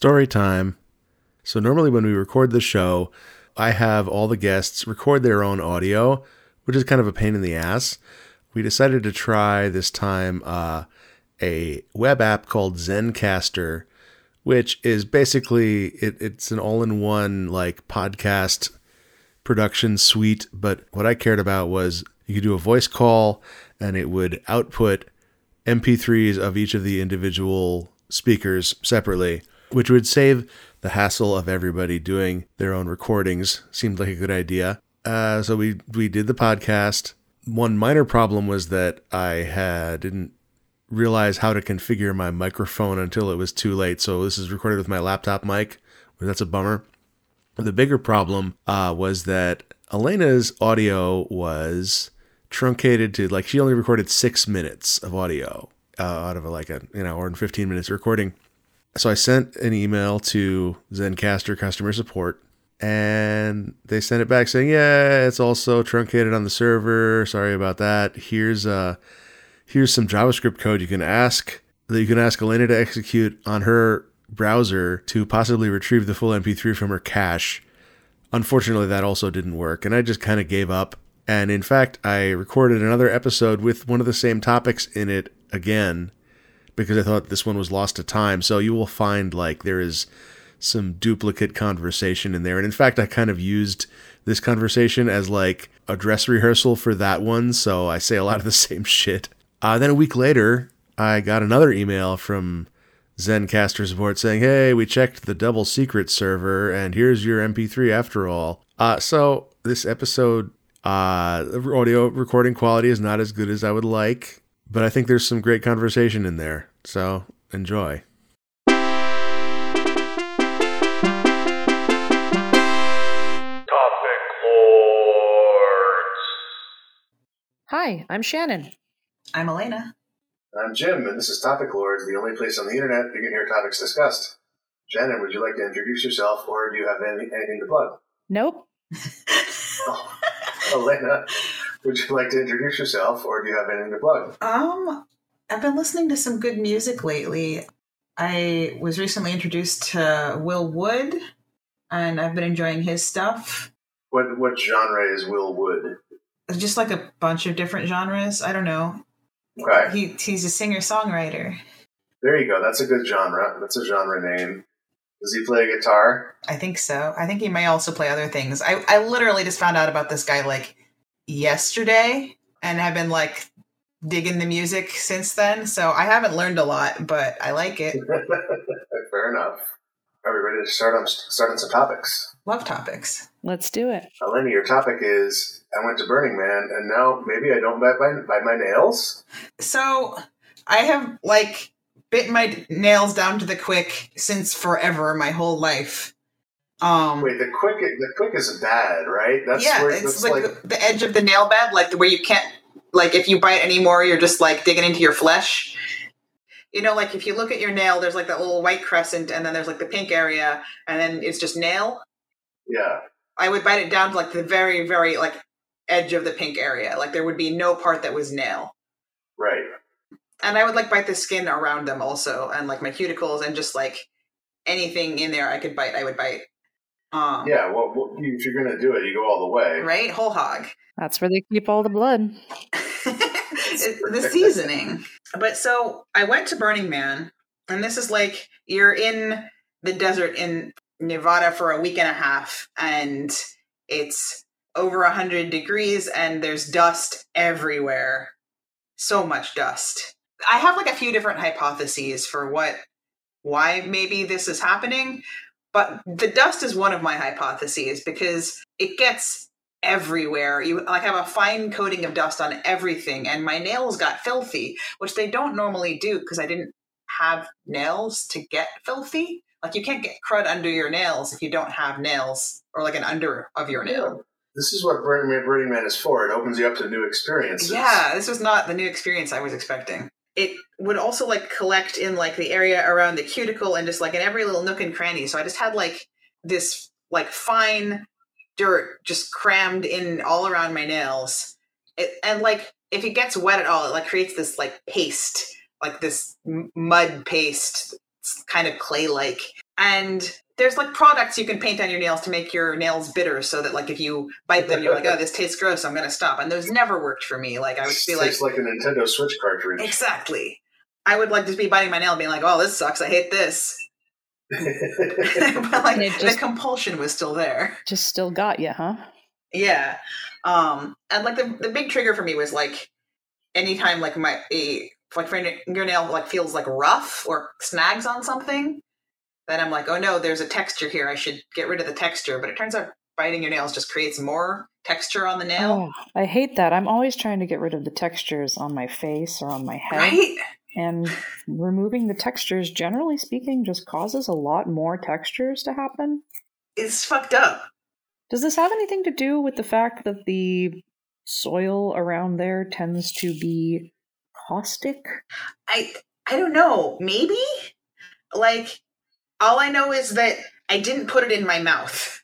Story time. So, normally when we record the show, I have all the guests record their own audio, which is kind of a pain in the ass. We decided to try this time uh, a web app called Zencastr, which is basically it, it's an all-in-one like podcast production suite. But what I cared about was you could do a voice call, and it would output MP3s of each of the individual speakers separately, which would save the hassle of everybody doing their own recordings. Seemed like a good idea. Uh, so we we did the podcast. One minor problem was that I had didn't realize how to configure my microphone until it was too late. So this is recorded with my laptop mic. That's a bummer. The bigger problem uh, was that Elena's audio was truncated to like she only recorded six minutes of audio uh, out of like a you know or in 15 minutes recording. So I sent an email to Zencastr customer support and they sent it back saying, "Yeah, it's also truncated on the server. Sorry about that. Here's uh here's some JavaScript code you can ask that you can ask Elena to execute on her browser to possibly retrieve the full MP3 from her cache." Unfortunately, that also didn't work, and I just kind of gave up. And in fact, I recorded another episode with one of the same topics in it again because I thought this one was lost to time. So you will find like there is some duplicate conversation in there. And in fact, I kind of used this conversation as like a dress rehearsal for that one. So I say a lot of the same shit. Uh, then a week later, I got another email from Zencastr support saying, "Hey, we checked the double secret server, and here's your MP3 after all." Uh, so this episode, uh, the audio recording quality is not as good as I would like, but I think there's some great conversation in there. So enjoy. Topic Lords. Hi, I'm Shannon. I'm Elena. I'm Jim, and this is Topic Lords, the only place on the internet you can hear topics discussed. Shannon, would you like to introduce yourself, or do you have any, anything to plug? Nope. Oh, Elena, would you like to introduce yourself, or do you have anything to plug? Um, I've been listening to some good music lately. I was recently introduced to Will Wood, and I've been enjoying his stuff. What what genre is Will Wood? Just like a bunch of different genres. I don't know. Okay, He he's a singer songwriter. there you go. That's a good genre. That's a genre name. Does he play guitar? I think so. I think he may also play other things. I, I literally just found out about this guy like yesterday and have been like digging the music since then. So I haven't learned a lot, but I like it. Fair enough. Are we ready to start on start on some topics? Love topics. Let's do it. Elena, your topic is I went to Burning Man, and now maybe I don't bite my bite my nails. So I have like bit my nails down to the quick since forever, my whole life. Um, Wait, the quick the quick is bad, right? That's yeah, where it's that's like, like the, the edge of the nail bed, like where you can't, like if you bite anymore, you're just like digging into your flesh. You know, like if you look at your nail, there's like that little white crescent, and then there's like the pink area, and then it's just nail. yeah. I would bite it down to like the very, very like edge of the pink area. Like there would be no part that was nail. Right. and I would like bite the skin around them also, and like my cuticles, and just like anything in there I could bite, I would bite. Um, Yeah. Well, well, if you're gonna do it, you go all the way. right, whole hog. That's where they keep all the blood. It- the seasoning. But so I went to Burning Man, and this is like you're in the desert in Nevada for a week and a half, and it's over a hundred degrees, and there's dust everywhere. So much dust. I have like a few different hypotheses for what, why maybe this is happening, but the dust is one of my hypotheses because it gets everywhere. You like have a fine coating of dust on everything, and my nails got filthy, which they don't normally do because I didn't have nails to get filthy. Like you can't get crud under your nails if you don't have nails or like an under of your nail. This is what Burning Man, Burning Man is for. It opens you up to new experiences. Yeah, this was not the new experience I was expecting. It would also like collect in like the area around the cuticle and just like in every little nook and cranny. So I just had like this like fine dirt just crammed in all around my nails. It, and like if it gets wet at all, it like creates this like paste, like this mud paste, kind of clay like. And there's like products you can paint on your nails to make your nails bitter so that like if you bite them, you're like, oh, this tastes gross, I'm gonna stop. And those never worked for me. Like I would be like, Tastes like a Nintendo Switch cartridge. exactly. I would like just be biting my nail and being like, oh, this sucks, I hate this. but like And it the compulsion was still there. Just still got you, huh? Yeah. Um and like the the big trigger for me was like anytime like my a like fingernail like feels like rough or snags on something, then I'm like, oh no, there's a texture here. I should get rid of the texture. But it turns out biting your nails just creates more texture on the nail. Oh, I hate that. I'm always trying to get rid of the textures on my face or on my head. Right? And removing the textures, generally speaking, just causes a lot more textures to happen. It's fucked up. Does this have anything to do with the fact that the soil around there tends to be caustic? I I don't know. Maybe? Like all I know is that I didn't put it in my mouth.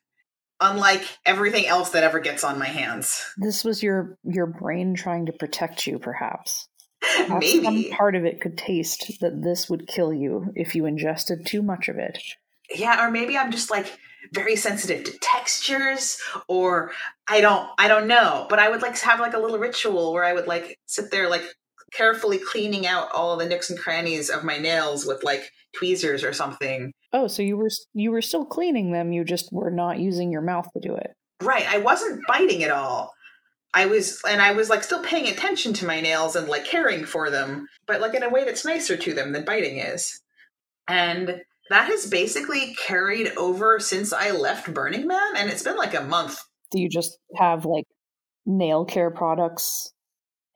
Unlike everything else that ever gets on my hands. This was your your brain trying to protect you, perhaps. Maybe. some part of it could taste that this would kill you if you ingested too much of it. yeah or maybe i'm just like very sensitive to textures or i don't i don't know but i would like have like a little ritual where i would like sit there like carefully cleaning out all the nooks and crannies of my nails with like tweezers or something Oh, so you were you were still cleaning them, you just were not using your mouth to do it. right i wasn't biting at all i was and i was like still paying attention to my nails and like caring for them but like in a way that's nicer to them than biting is and that has basically carried over since i left burning man and it's been like a month Do you just have like nail care products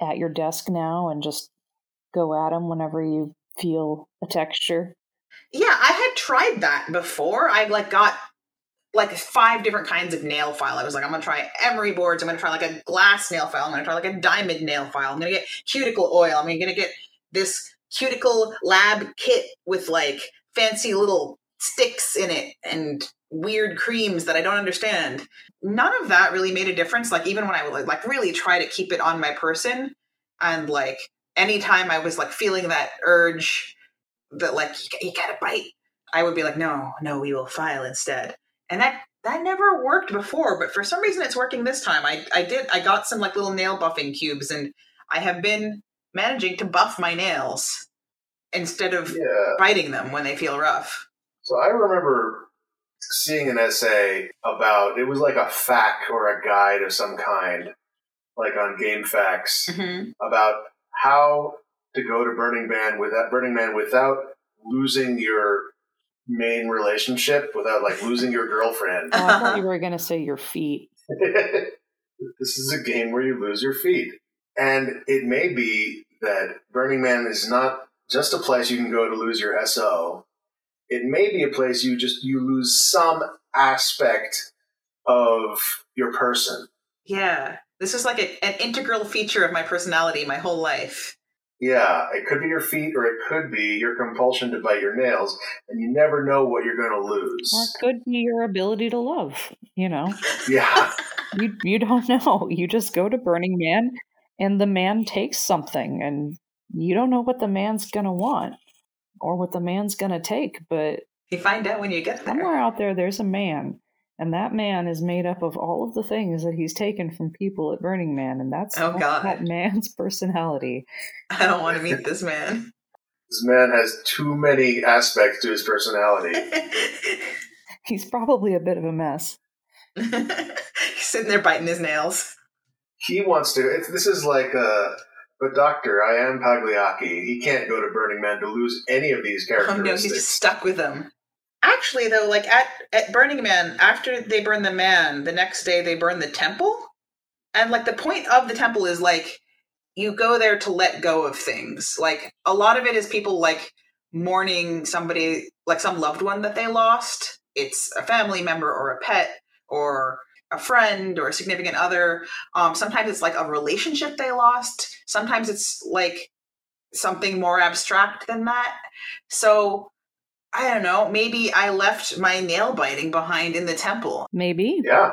at your desk now and just go at them whenever you feel a texture? Yeah, I had tried that before. I like got like five different kinds of nail file. I was like, I'm gonna try emery boards. I'm gonna try like a glass nail file. I'm gonna try like a diamond nail file. I'm gonna get cuticle oil. I'm gonna get this cuticle lab kit with like fancy little sticks in it and weird creams that I don't understand. None of that really made a difference. Like even when I would like really try to keep it on my person, and like anytime I was like feeling that urge that like you, you gotta bite i would be like no no we will file instead and that that never worked before but for some reason it's working this time i i did i got some like little nail buffing cubes and i have been managing to buff my nails instead of Yeah. biting them when they feel rough So I remember seeing an essay about it was like a fact or a guide of some kind, like on GameFAQs, mm-hmm. about how to go to Burning Man without Burning Man without losing your main relationship, without like losing your girlfriend. Oh, I thought you were going to say your feet. this is a game where you lose your feet. And it may be that Burning Man is not just a place you can go to lose your SO. It may be a place you just you lose some aspect of your person. yeah this is like a, an integral feature of my personality my whole life Yeah, it could be your feet or it could be your compulsion to bite your nails, and you never know what you're going to lose. Or it could be your ability to love, you know. Yeah, You you don't know. You just go to Burning Man and the man takes something and you don't know what the man's going to want or what the man's going to take, but you find out when you get there somewhere out there there's a man and that man is made up of all of the things that he's taken from people at Burning Man and that's, Oh, God. that man's personality. i don't want to meet this man this man has too many aspects to his personality. He's probably a bit of a mess. He's sitting there biting his nails. He wants to. It's, this is like a. But Doctor, I am Pagliacci. He can't go to Burning Man to lose any of these Oh no, he's just stuck with them. Actually, though, like at at Burning Man, after they burn the man, the next day they burn the temple, and like the point of the temple is like you go there to let go of things. Like a lot of it is people like mourning somebody, like some loved one that they lost. It's a family member or a pet or a friend or a significant other. Um, sometimes it's like a relationship they lost. Sometimes it's like something more abstract than that. So I don't know. Maybe I left my nail biting behind in the temple. Maybe. yeah,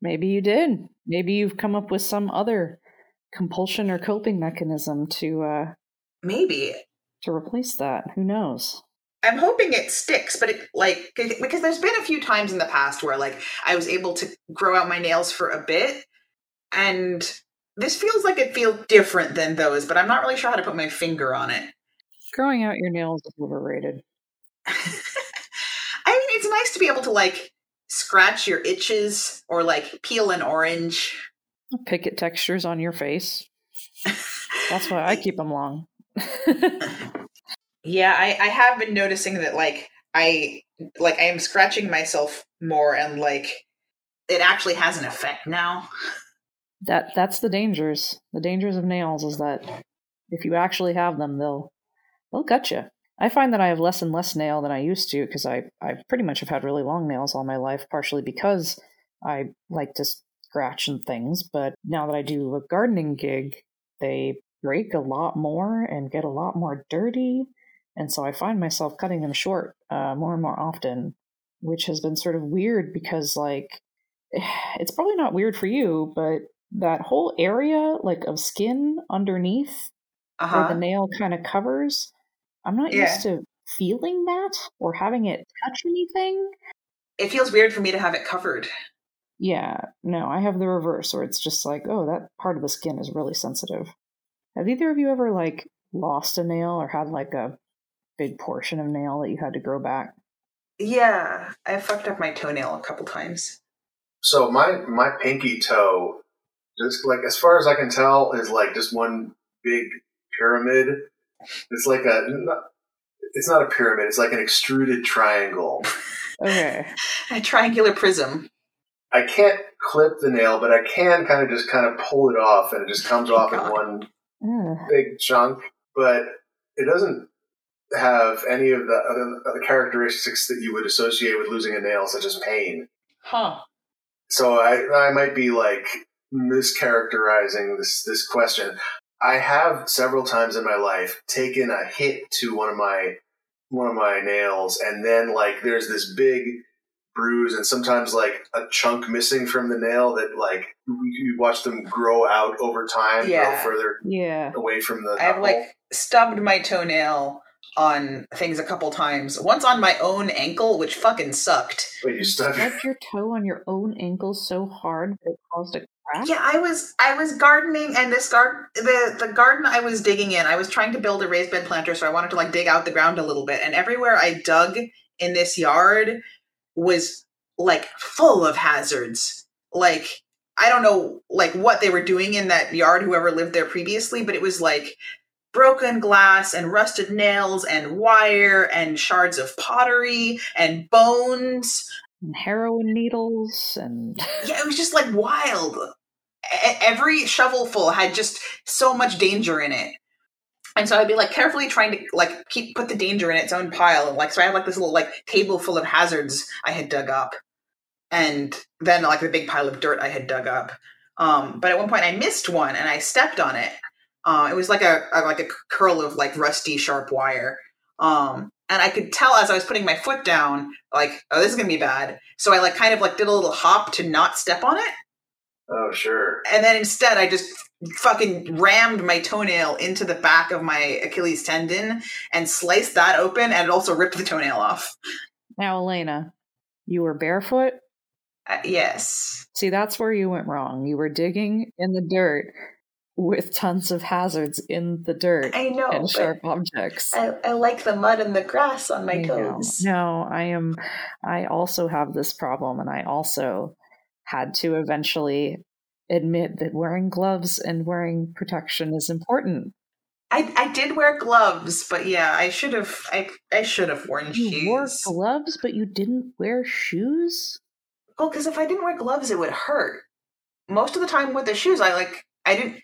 Maybe you did. Maybe you've come up with some other compulsion or coping mechanism to uh Maybe. to replace that. Who knows? I'm hoping it sticks, but it like because there's been a few times in the past where like I was able to grow out my nails for a bit, and this feels like it feels different than those, but I'm not really sure how to put my finger on it. Growing out your nails is overrated. I mean, it's nice to be able to like scratch your itches or like peel an orange. Picket textures on your face. That's why I keep them long. Yeah, I, I have been noticing that like I like I am scratching myself more and like it actually has an effect now. that that's the dangers. The dangers of nails is that if you actually have them, they'll they'll cut you. I find that I have less and less nail than I used to because I I pretty much have had really long nails all my life, partially because I like to scratch and things. But now that I do a gardening gig, they break a lot more and get a lot more dirty, and so I find myself cutting them short uh, more and more often, which has been sort of weird because like it's probably not weird for you, but that whole area like of skin underneath where the Uh-huh. nail kind of covers. I'm not Yeah. used to feeling that or having it touch anything. It feels weird for me to have it covered. Yeah, no, I have the reverse where it's just like, oh, that part of the skin is really sensitive. Have either of you ever like lost a nail or had like a big portion of nail that you had to grow back? Yeah, I fucked up my toenail a couple times. So my my pinky toe, just like as far as I can tell, is like just one big pyramid. It's like a. It's not a pyramid. It's like an extruded triangle. Okay. A triangular prism. I can't clip the nail, but I can kind of just kind of pull it off, and it just comes Oh my off in one Ugh. big chunk. But it doesn't have any of the other, other characteristics that you would associate with losing a nail, such as pain. Huh. So I, I might be like mischaracterizing this this question. I have several times in my life taken a hit to one of my one of my nails, and then like there's this big bruise, and sometimes like a chunk missing from the nail that like you watch them grow out over time, Yeah. grow further Yeah. away from the. I've like stubbed my toenail on things a couple times. Once on my own ankle, which fucking sucked. Wait, you stubbed. Stubbed your toe on your own ankle so hard that it caused a crack? Yeah, I was I was gardening and this garden the the garden I was digging in, I was trying to build a raised bed planter, so I wanted to like dig out the ground a little bit. And everywhere I dug in this yard was like full of hazards. Like I don't know like what they were doing in that yard, whoever lived there previously, but it was like broken glass and rusted nails and wire and shards of pottery and bones And heroin needles and yeah, it was just like wild. Every shovelful had just so much danger in it. And so I'd be like carefully trying to like keep put the danger in its own pile. And like so I had like this little like table full of hazards I had dug up. And then like the big pile of dirt I had dug up. Um, but at one point I missed one and I stepped on it. Uh, it was like a, a like a curl of like rusty sharp wire. Um, and I could tell as I was putting my foot down, like, oh, this is gonna be bad. So I like kind of like did a little hop to not step on it, Oh, sure. and then instead I just fucking rammed my toenail into the back of my Achilles tendon and sliced that open, and it also ripped the toenail off. now Elena, you were barefoot? Uh, yes, See, that's where you went wrong. You were digging in the dirt with tons of hazards in the dirt I know. and sharp objects. I, I like the mud and the grass on my I know. toes. No, I am. I also have this problem, and I also had to eventually admit that wearing gloves and wearing protection is important. I, I did wear gloves, but yeah, I should have I I should have worn You shoes. You wore gloves, but you didn't wear shoes. Well, because if I didn't wear gloves, it would hurt. Most of the time with the shoes, I like I didn't.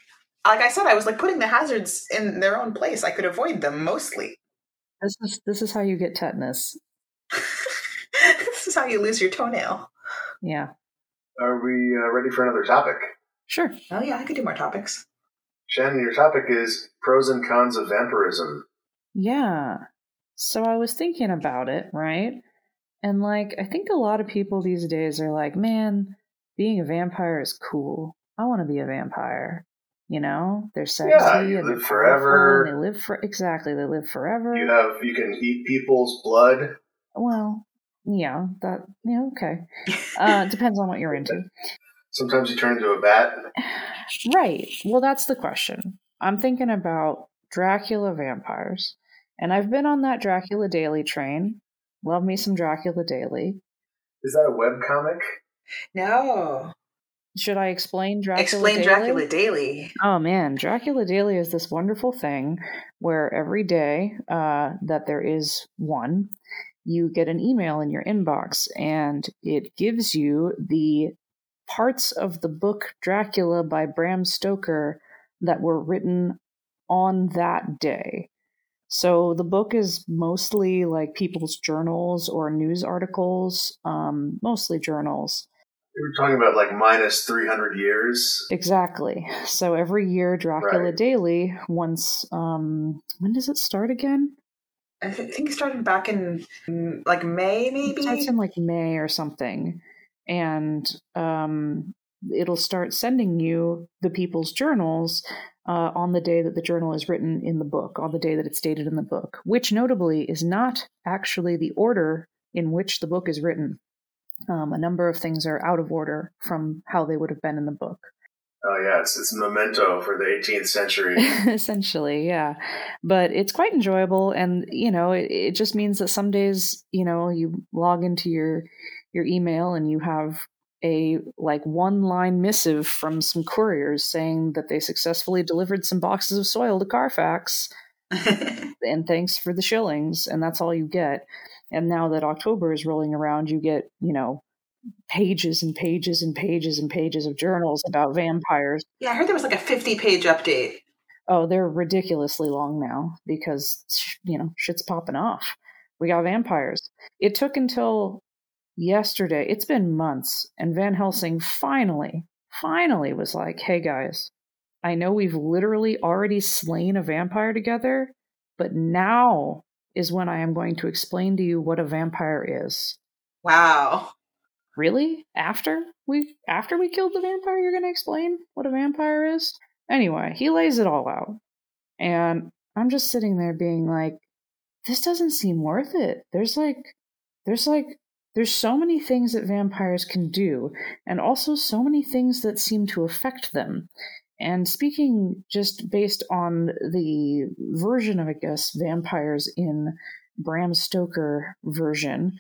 Like I said, I was like putting the hazards in their own place. I could avoid them mostly. This is this is how you get tetanus. this is how you lose your toenail. Yeah, Are we uh, ready for another topic? sure. Oh yeah, I could do more topics. Shannon, your topic is pros and cons of vampirism. Yeah. So I was thinking about it, right? And like, I think a lot of people these days are like, man, being a vampire is cool. I want to be a vampire. You know, they're sexy Yeah, you and live they're forever. and They live for exactly. They live forever. You have you can eat people's blood. well, yeah, that yeah, okay. Uh, depends on what you're into. Sometimes you turn into a bat. Right. Well, that's the question. I'm thinking about Dracula vampires, and I've been on that Dracula Daily train. Love me some Dracula Daily. Is that a web comic? no. Should I explain Dracula Explain Daily? Dracula Daily. Oh man, Dracula Daily is this wonderful thing where every day uh, that there is one, you get an email in your inbox and it gives you the parts of the book Dracula by Bram Stoker that were written on that day. So the book is mostly like people's journals or news articles, um, mostly journals. We were talking about like minus three hundred years. Exactly. So every year, Dracula Right. Daily, once, um, when does it start again? I think it started back in like May, It maybe. starts in like May or something. And um, it'll start sending you the people's journals uh, on the day that the journal is written in the book, on the day that it's stated in the book, which notably is not actually the order in which the book is written. Um, a number of things are out of order from how they would have been in the book. Oh yeah, it's it's memento for the 18th century. essentially yeah but it's quite enjoyable and you know it, it just means that some days you know you log into your your email and you have a like one line missive from some couriers saying that they successfully delivered some boxes of soil to carfax and thanks for the shillings and that's all you get and now that october is rolling around you get you know pages and pages and pages and pages of journals about vampires yeah, I heard there was like a 50 page update. Oh, they're ridiculously long now because you know shit's popping off. We got vampires. It took until yesterday. It's been months, and Van Helsing finally, finally was like, "Hey guys, I know we've literally already slain a vampire together, but now is when I am going to explain to you what a vampire is." Wow. Really? After we after we killed the vampire, you're gonna explain what a vampire is? Anyway, he lays it all out. And I'm just sitting there being like, this doesn't seem worth it. There's like there's like there's so many things that vampires can do, and also so many things that seem to affect them. And speaking just based on the version of, I guess, vampires in Bram Stoker version,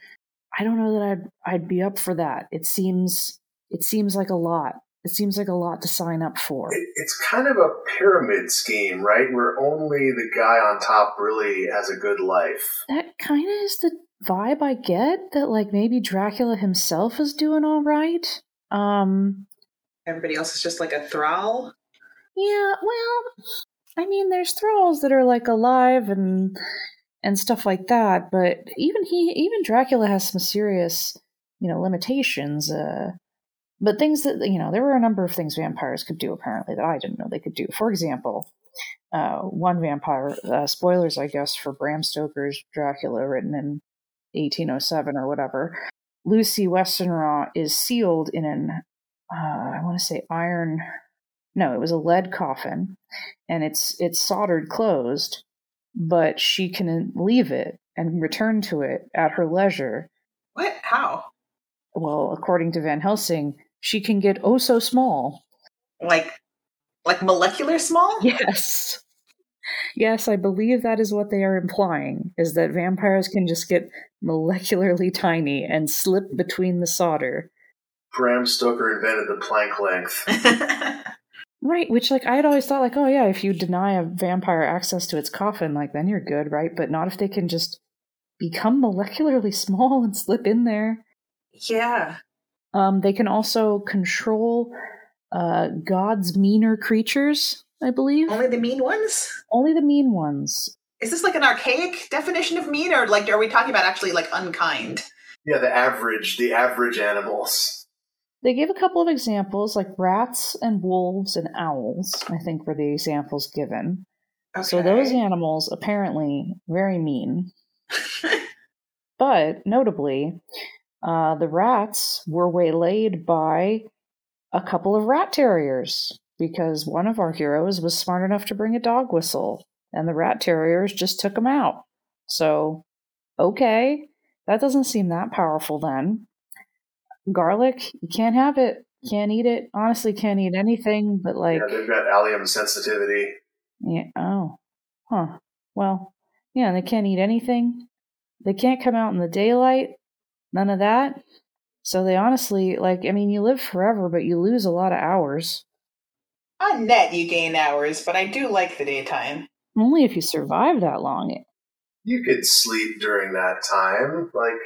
I don't know that I'd I'd be up for that. It seems it seems like a lot. It seems like a lot to sign up for. It, it's kind of a pyramid scheme, right? Where only the guy on top really has a good life. That kind of is the vibe I get that like maybe Dracula himself is doing all right. Um Everybody else is just like a thrall. Yeah, well, I mean there's thralls that are like alive and and stuff like that, but even he even Dracula has some serious, you know, limitations uh but things that you know there were a number of things vampires could do apparently that i didn't know they could do. For example uh, one vampire uh, spoilers i guess for bram stoker's dracula written in 1807 or whatever. Lucy westenra is sealed in an uh, i want to say iron no it was a lead coffin and it's it's soldered closed but she can leave it and return to it at her leisure What? How? well according to van helsing she can get oh so small Like, like molecular small? Yes. Yes, I believe that is what they are implying, is that vampires can just get molecularly tiny and slip between the solder. Bram Stoker invented the plank length. Right, which like I had always thought like, oh yeah, if you deny a vampire access to its coffin, like then you're good, right? But not if they can just become molecularly small and slip in there. yeah. Um, they can also control uh, God's meaner creatures, I believe. Only the mean ones? Only the mean ones. Is this like an archaic definition of mean, or like are we talking about actually like unkind? Yeah, the average, the average animals. They gave a couple of examples, like rats and wolves and owls, I think were the examples given. So those animals apparently very mean. But notably, uh, the rats were waylaid by a couple of rat terriers. because one of our heroes was smart enough to bring a dog whistle, and the rat terriers just took him out. So, okay, that doesn't seem that powerful then. Garlic, you can't have it. Can't eat it. Honestly, can't eat anything but like. yeah, they've got allium sensitivity. Yeah. Oh. Huh. Well, yeah, they can't eat anything. They can't come out in the daylight. None of that. So they honestly, like, I mean, you live forever, but you lose a lot of hours. On net, you gain hours, but I do like the daytime. Only if you survive that long. You could sleep during that time. Like,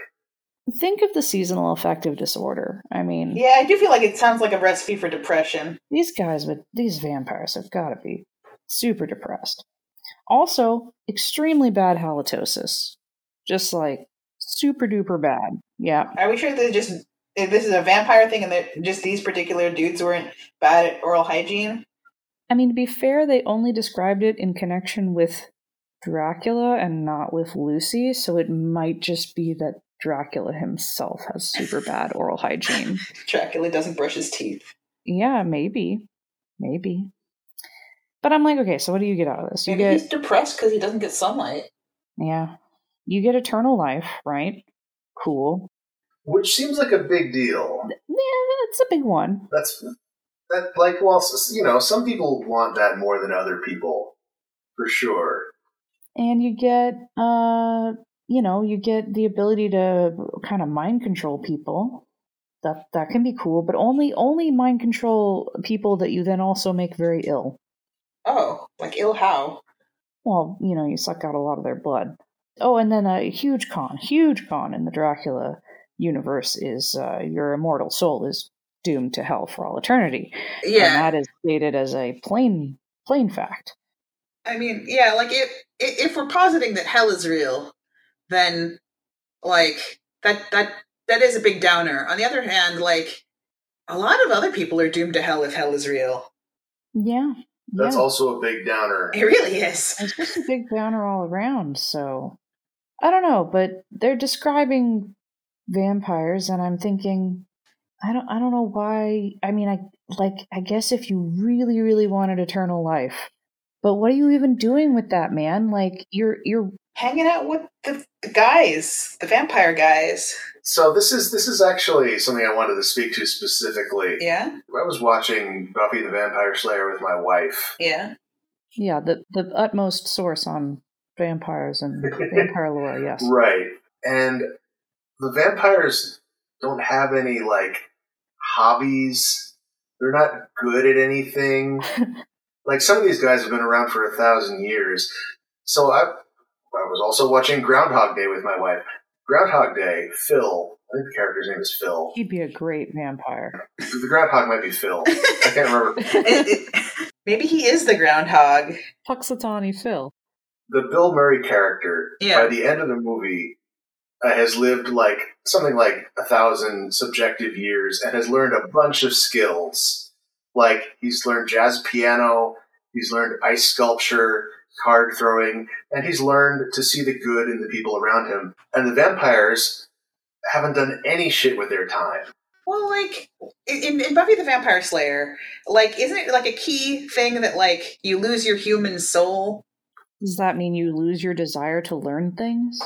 Think of the seasonal affective disorder. I mean, Yeah, I do feel like it sounds like a recipe for depression. these guys with these vampires have got to be super depressed. Also, extremely bad halitosis. Just like super duper bad. Yeah. Are we sure that just this is a vampire thing and that just these particular dudes weren't bad at oral hygiene? I mean, to be fair, they only described it in connection with Dracula and not with Lucy, so it might just be that Dracula himself has super bad oral hygiene. Dracula doesn't brush his teeth. Yeah, maybe. Maybe. But I'm like, okay, so what do you get out of this? You Maybe get he's depressed because he doesn't get sunlight. yeah. You get eternal life, right? Cool. which seems like a big deal. Yeah, it's a big one. That's that like well, you know, some people want that more than other people, for sure. and you get uh you know you get the ability to kind of mind control people. That that can be cool but only only mind control people that you then also make very ill. Oh, like ill how? well you know you suck out a lot of their blood. Oh and then a huge con huge con in the dracula universe is uh, your immortal soul is doomed to hell for all eternity. Yeah, and that is stated as a plain plain fact. I mean, yeah, like if if we're positing that hell is real, then like that that that is a big downer. On the other hand, like a lot of other people are doomed to hell if hell is real. yeah That's yeah. also a big downer. It really is. It's just a big downer all around, so I don't know, but they're describing vampires and I'm thinking I don't I don't know why I mean I like I guess if you really really wanted eternal life. But what are you even doing with that, man? Like you're you're Hanging out with the, the guys, the vampire guys. So this is this is actually something I wanted to speak to specifically. Yeah, I was watching Buffy the Vampire Slayer with my wife. yeah. yeah, the the utmost source on vampires and vampire lore, yes. Right. And the vampires don't have any like hobbies. They're not good at anything. like some of these guys have been around for a thousand years. So I I was also watching Groundhog Day with my wife. Groundhog Day, Phil, I think the character's name is Phil. He'd be a great vampire. The groundhog might be Phil. I can't remember. It- it- maybe he is the groundhog. Punxsutawney Phil. the Bill Murray character Yeah. by the end of the movie uh, has lived like something like a thousand subjective years and has learned a bunch of skills. Like he's learned jazz piano, he's learned ice sculpture, card throwing, and he's learned to see the good in the people around him. And the vampires haven't done any shit with their time. Well, like in, in Buffy the Vampire Slayer, like isn't it like a key thing that like you lose your human soul? Does that mean you lose your desire to learn things?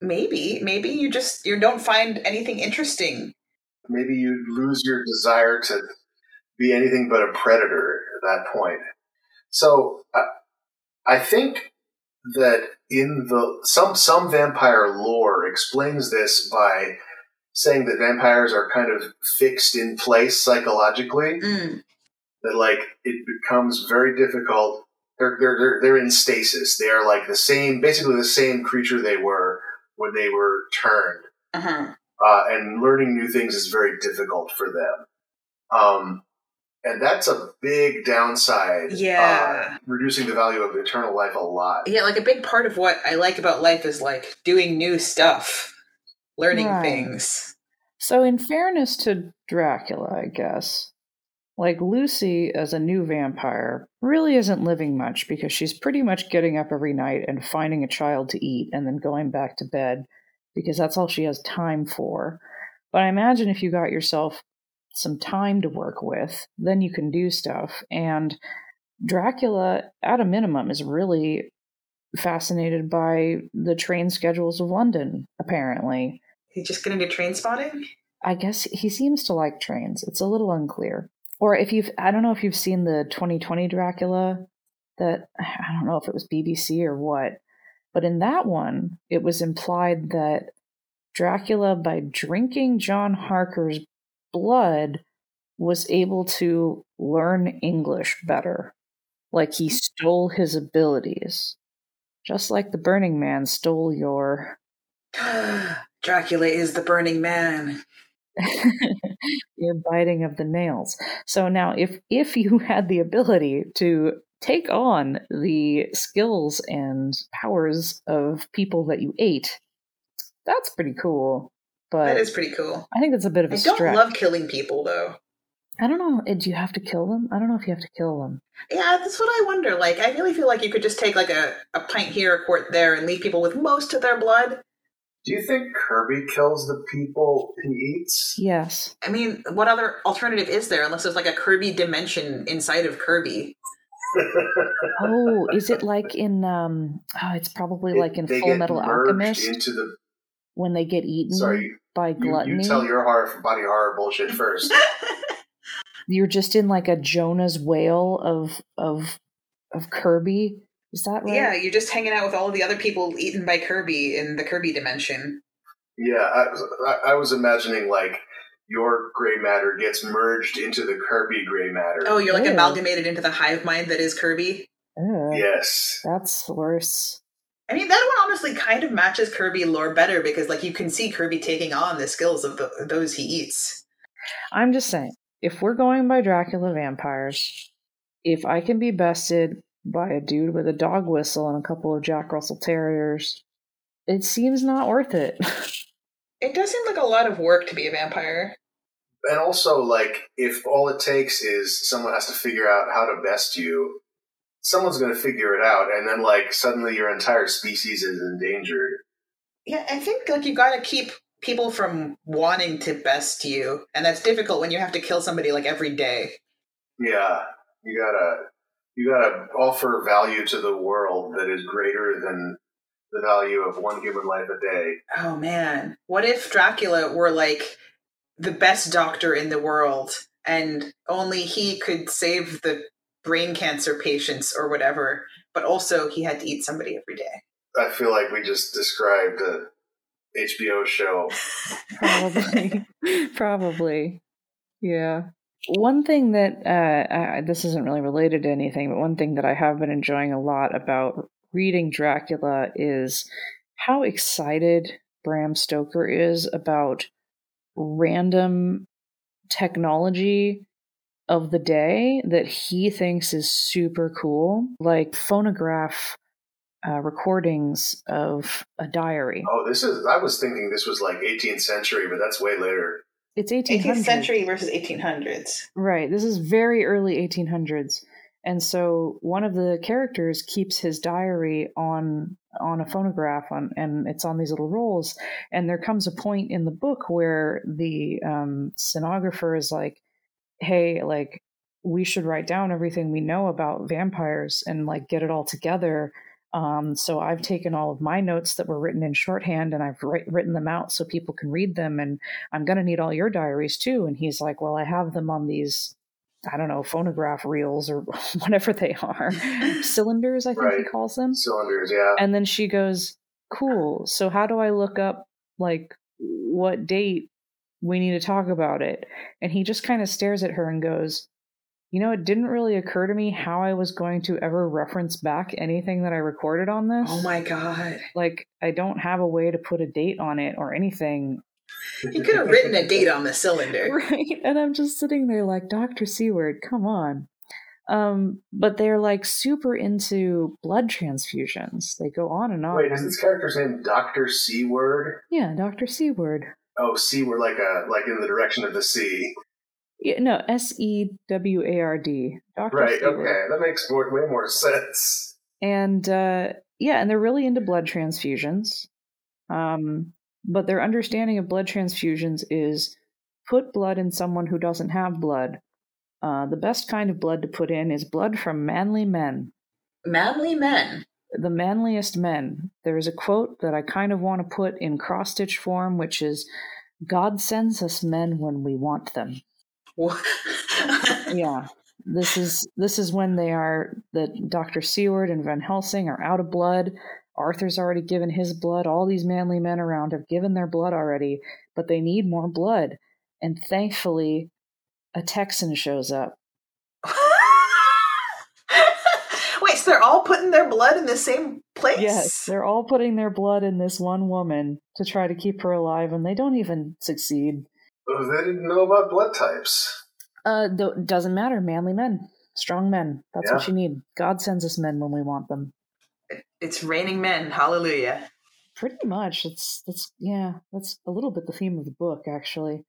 Maybe, maybe you just you don't find anything interesting. Maybe you lose your desire to be anything but a predator at that point. So I, I think that in the some some vampire lore explains this by saying that vampires are kind of fixed in place psychologically. Mm. That like it becomes very difficult. They're they're they're, they're in stasis. They are like the same, basically the same creature they were when they were turned Uh-huh. uh, and learning new things is very difficult for them. Um, and that's a big downside. Yeah. uh, reducing the value of eternal life a lot. Yeah, like a big part of what I like about life is like doing new stuff, learning Right. things. So, in fairness to Dracula, I guess, like Lucy as a new vampire really isn't living much because she's pretty much getting up every night and finding a child to eat and then going back to bed because that's all she has time for. But I imagine if you got yourself some time to work with, then you can do stuff. And Dracula, at a minimum, is really fascinated by the train schedules of London, apparently. He's just gonna do train spotting? I guess he seems to like trains. It's a little unclear. Or if you've, I don't know if you've seen the 2020 Dracula that, I don't know if it was BBC or what, but in that one, it was implied that Dracula, by drinking John Harker's blood, was able to learn English better. Like he mm-hmm. stole his abilities. Just like the Burning Man stole your. Dracula is the Burning Man. your biting of the nails. So now if if you had the ability to take on the skills and powers of people that you ate, that's pretty cool. But That is pretty cool. I think that's a bit of a I don't stretch. love killing people though. I don't know. eh, Do you have to kill them? I don't know if you have to kill them. Yeah, that's what I wonder. Like, I really feel like you could just take like a, a pint here, a quart there, and leave people with most of their blood. Do you think Kirby kills the people he eats? Yes. I mean, what other alternative is there unless there's like a Kirby dimension inside of Kirby? Oh, is it like in um? Oh, it's probably like in Full Metal Alchemist Into the when they get eaten sorry, by gluttony. you tell your horror body horror bullshit first. You're just in like a Jonah's whale of of of Kirby. Is that right? Yeah, you're just hanging out with all of the other people eaten by Kirby in the Kirby dimension. yeah, I, I, I was imagining like your gray matter gets merged into the Kirby gray matter. Oh, you're like Ew. amalgamated into the hive mind that is Kirby. Ugh, yes. That's worse. I mean, that one honestly kind of matches Kirby lore better because, like, you can see Kirby taking on the skills of the, those he eats. I'm just saying, if we're going by Dracula vampires, if I can be bested by a dude with a dog whistle and a couple of Jack Russell Terriers, it seems not worth it. It does seem like a lot of work to be a vampire. And also, like, if all it takes is someone has to figure out how to best you, someone's going to figure it out, and then, like, suddenly your entire species is endangered. Yeah, I think like you got to keep people from wanting to best you, and that's difficult when you have to kill somebody like every day. Yeah, you gotta, you gotta offer value to the world that is greater than the value of one human life a day. Oh man, what if Dracula were like the best doctor in the world, and only he could save the brain cancer patients or whatever, but also he had to eat somebody every day. I feel like we just described a HBO show. Probably. Probably. Yeah. One thing that, uh, I, this isn't really related to anything, but one thing that I have been enjoying a lot about reading Dracula is how excited Bram Stoker is about random technology of the day that he thinks is super cool, like phonograph uh, recordings of a diary. Oh, this is. I was thinking this was like 18th century, but that's way later. It's 1800s. 18th century versus 1800s. Right. This is very early 1800s. And so one of the characters keeps his diary on on a phonograph on and it's on these little rolls and there comes a point in the book where the um, stenographer is like hey like we should write down everything we know about vampires and like get it all together um, so I've taken all of my notes that were written in shorthand and I've write, written them out so people can read them. And I'm going to need all your diaries too. And he's like, well, I have them on these, I don't know, phonograph reels or whatever they are, cylinders, I think he calls them. Cylinders, yeah. And then she goes, cool. So how do I look up like what date we need to talk about it? And he just kind of stares at her and goes, you know, it didn't really occur to me how I was going to ever reference back anything that I recorded on this. Oh my god. Like, I don't have a way to put a date on it or anything. He could have written a date on the cylinder. Right. And I'm just sitting there like, Dr. Seward, come on. Um, but they're like super into blood transfusions. They go on and on. Wait, is this character's name Doctor C Word? Yeah, Dr. Seward. Oh, C Word, like a like in the direction of the sea. Yeah, no, S E W A R D. Dr. Right. Seward. Okay, that makes more, way more sense. And uh, yeah, and they're really into blood transfusions. Um, but their understanding of blood transfusions is put blood in someone who doesn't have blood, uh, the best kind of blood to put in is blood from manly men, Manly men. The manliest men. There is a quote that I kind of want to put in cross stitch form, which is God sends us men when we want them. Yeah. This is this is when they are that Dr. Seward and Van Helsing are out of blood. Arthur's already given his blood. All these manly men around have given their blood already, but they need more blood. And thankfully, a Texan shows up. Wait, they're all putting their blood in the same place? Yes, they're all putting their blood in this one woman to try to keep her alive, and they don't even succeed. Oh, they didn't know about blood types. Uh, do- doesn't matter. Manly men, strong men. That's what you need. God sends us men when we want them. It's raining men. Hallelujah. Pretty much. It's that's yeah. That's a little bit the theme of the book, actually.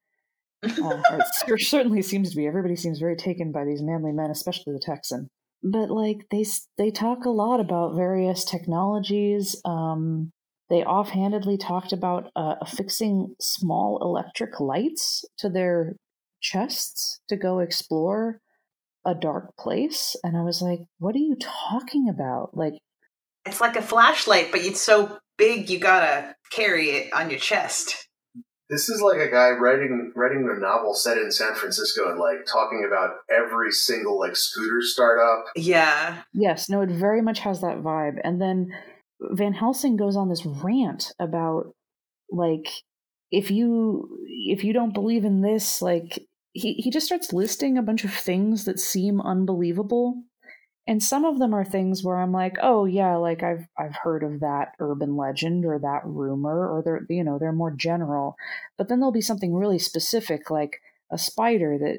Uh, it certainly seems to be. Everybody seems very taken by these manly men, especially the Texan. But like they they talk a lot about various technologies. Um, they offhandedly talked about uh, affixing small electric lights to their chests to go explore a dark place, and I was like, "What are you talking about?" Like It's like a flashlight, but it's so big you gotta carry it on your chest. This is like a guy writing writing a novel set in San Francisco and like talking about every single like scooter startup. Yeah. Yes, no, it very much has that vibe. And then Van Helsing goes on this rant about like if you if you don't believe in this, like he, he just starts listing a bunch of things that seem unbelievable. And some of them are things where I'm like, oh yeah, like I've I've heard of that urban legend or that rumor, or they're you know, they're more general. But then there'll be something really specific, like a spider that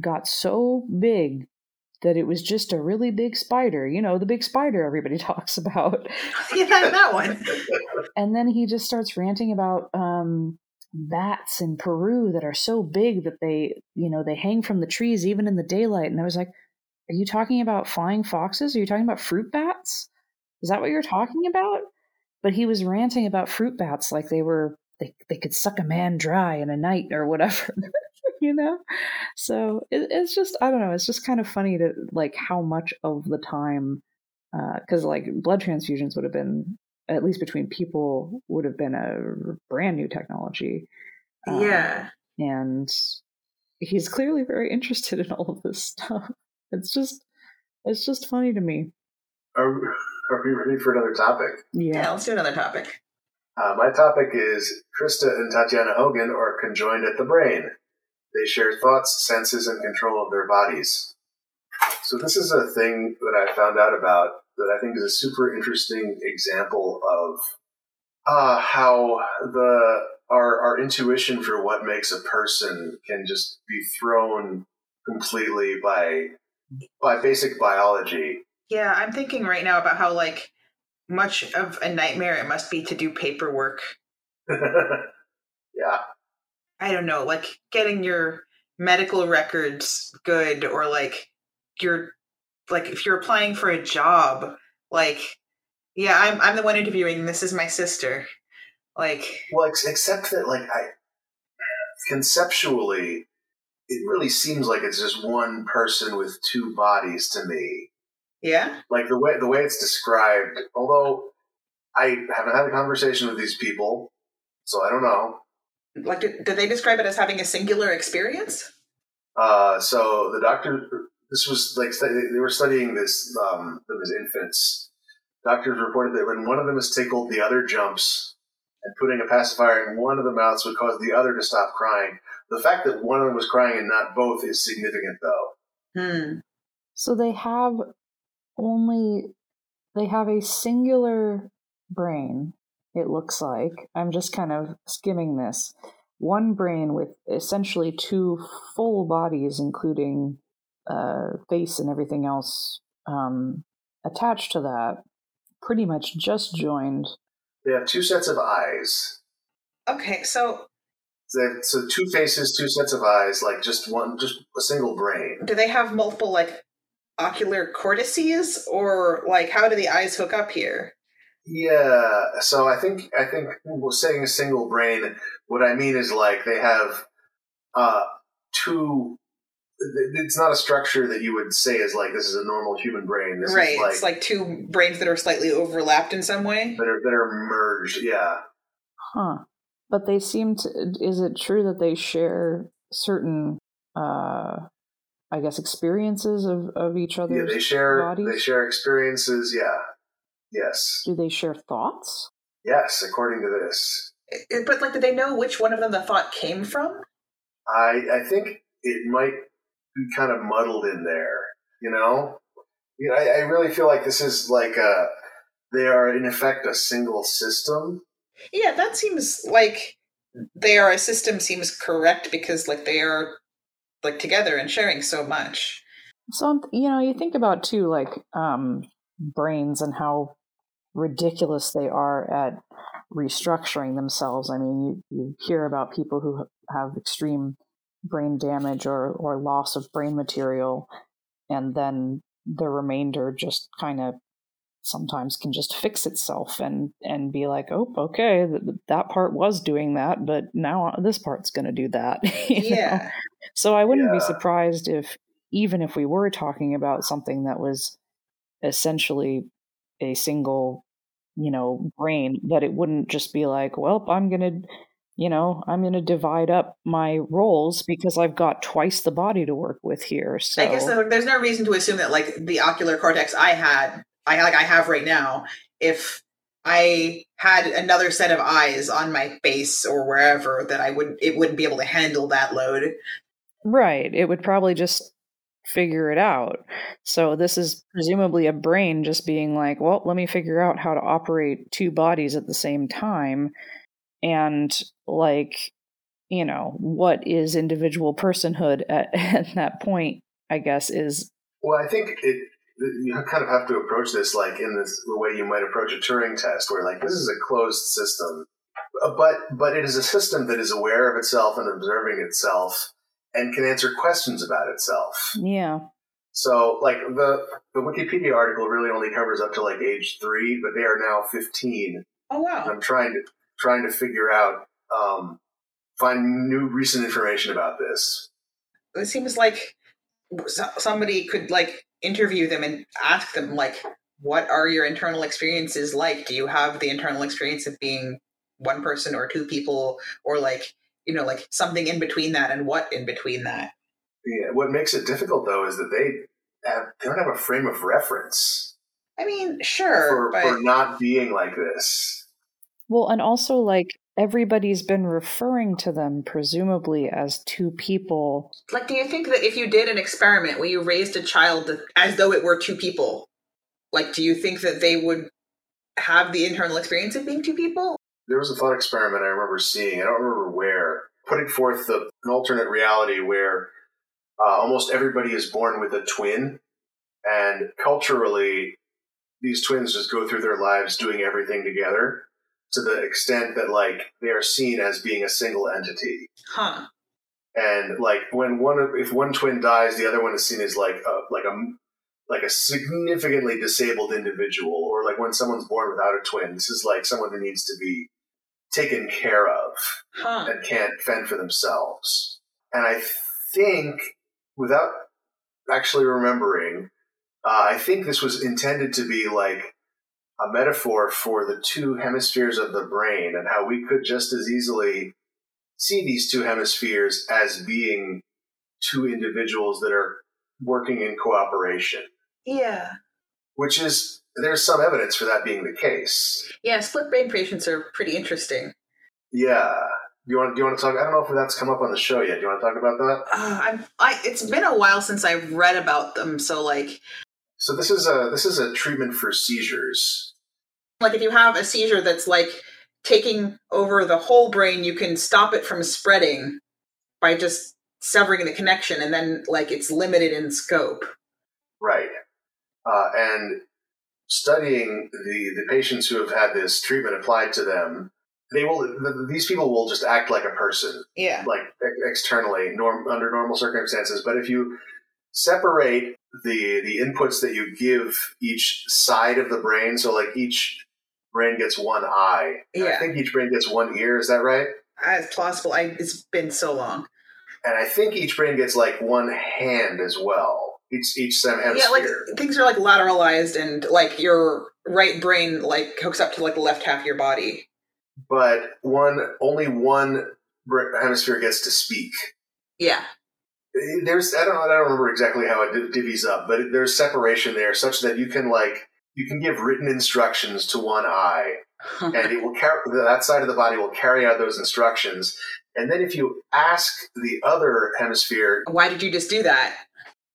got so big that it was just a really big spider, you know, the big spider everybody talks about. Yeah, that, one. And then he just starts ranting about um, bats in Peru that are so big that they, you know, they hang from the trees even in the daylight. And I was like, are you talking about flying foxes? Are you talking about fruit bats? Is that what you're talking about? But he was ranting about fruit bats like they were, they, they could suck a man dry in a night or whatever. you know so it, it's just i don't know it's just kind of funny to like how much of the time because like blood transfusions would have been at least between people would have been a brand new technology Um, Yeah. and he's clearly very interested in all of this stuff it's just it's just funny to me Are, are we ready for another topic? Yeah, yeah let's do another topic. Uh, my topic is Krista and Tatiana Hogan are conjoined at the brain. They share thoughts, senses, and control of their bodies. So this is a thing that I found out about that I think is a super interesting example of uh, how the our our intuition for what makes a person can just be thrown completely by by basic biology. Yeah, I'm thinking right now about how like much of a nightmare it must be to do paperwork. yeah. I don't know, like getting your medical records good or like your like if you're applying for a job, like yeah, I'm I'm the one interviewing, this is my sister. Like Well, ex- except that, like, I conceptually, it really seems like it's just one person with two bodies to me. yeah? Like the way the way it's described. Although I haven't had a conversation with these people, so I don't know. Like did, did they describe it as having a singular experience? Uh, so the doctor, this was like they were studying this um, them as infants. Doctors reported that when one of them is tickled, the other jumps, and putting a pacifier in one of the mouths would cause the other to stop crying. The fact that one of them was crying and not both is significant, though. Hmm. so they have only they have a singular brain it looks like i'm just kind of skimming this one brain with essentially two full bodies including uh, face and everything else um, attached to that pretty much just joined They have two sets of eyes. Okay, so They have, so two faces, two sets of eyes, like just one, just a single brain. do they have multiple like ocular cortices or like how do the eyes hook up here? Yeah. So I think I think well, saying a single brain, what I mean is like they have uh, two. It's not a structure that you would say is like this is a normal human brain. This right. is like, it's like two brains that are slightly overlapped in some way. that are that are merged. Yeah, Huh. But they seem to. Is it true that they share certain, uh, I guess, experiences of, of each other? yeah. They share bodies? they share experiences. Yeah, yes, Do they share thoughts? yes. According to this, It- But like, did they know which one of them the thought came from? I I think it might be kind of muddled in there. You know, you know, I, I really feel like this is like a they are in effect a single system. Yeah, that seems like they are a system seems correct because like they are like together and sharing so much. So you know, you think about too, like um, brains and how ridiculous they are at restructuring themselves. I mean, you, you hear about people who have extreme brain damage or or loss of brain material, and then the remainder just kind of sometimes can just fix itself and and be like, oh, okay, th- that part was doing that, but now this part's going to do that. you know? Yeah. So I wouldn't be surprised if, even if we were talking about something that was essentially a single, you know, brain, that it wouldn't just be like, well, I'm going to, you know, I'm going to divide up my roles because I've got twice the body to work with here. So I guess there's no reason to assume that like the ocular cortex I had, I like I have right now, if I had another set of eyes on my face or wherever, that I would it wouldn't be able to handle that load. Right. It would probably just figure it out. So this is presumably a brain just being like, well, let me figure out how to operate two bodies at the same time. And like, you know, what is individual personhood at, at that point, I guess, is Well, I think it you kind of have to approach this like in this the way you might approach a Turing test, where like this is a closed system, Uh, but but it is a system that is aware of itself and observing itself and can answer questions about itself. yeah. So, like the the Wikipedia article really only covers up to like age three, but they are now fifteen. Oh wow. I'm trying to trying to figure out um, find new recent information about this. It seems like somebody could like interview them and ask them like what are your internal experiences like? Do you have the internal experience of being one person or two people or like you know like something in between that and what in between that? Yeah, what makes it difficult though is that they have, they don't have a frame of reference I mean, sure, for, but for not being like this. Well, and also, like, everybody's been referring to them presumably as two people. like, do you think that if you did an experiment where you raised a child as though it were two people, like, do you think that they would have the internal experience of being two people? There was a thought experiment I remember seeing. I don't remember where, putting forth the, an alternate reality where uh, almost everybody is born with a twin, and culturally, these twins just go through their lives doing everything together to the extent that like they are seen as being a single entity. Huh. and like when one of- if one twin dies, the other one is seen as like a like a like a significantly disabled individual, or like when someone's born without a twin, this is like someone who needs to be taken care of Huh. and can't fend for themselves. And I think, without actually remembering, uh, I think this was intended to be like a metaphor for the two hemispheres of the brain and how we could just as easily see these two hemispheres as being two individuals that are working in cooperation, Yeah. which is there's some evidence for that being the case. Yeah, split brain patients are pretty interesting. Yeah. Do you want? Do you want to talk? I don't know if that's come up on the show yet. Do you want to talk about that? Uh, I'm. I. It's been a while since I've read about them, so like, So this is a this is a treatment for seizures. Like if you have a seizure that's like taking over the whole brain, you can stop it from spreading by just severing the connection, and then like it's limited in scope. Right. Uh, and studying the, the patients who have had this treatment applied to them, they will th- these people will just act like a person, Yeah. like ex- externally, norm, under normal circumstances. But if you separate the the inputs that you give each side of the brain, so like each brain gets one eye. Yeah. I think each brain gets one ear. Is that right? As possible. I. It's been so long. and I think each brain gets like one hand as well. Each each hemisphere. Yeah, like things are like lateralized and like your right brain like hooks up to like the left half of your body. but one only one hemisphere gets to speak. Yeah. There's I don't I don't remember exactly how it div- divvies up, but there's separation there such that you can like you can give written instructions to one eye, and it will carry that side of the body will carry out those instructions. And then if you ask the other hemisphere, Why did you just do that?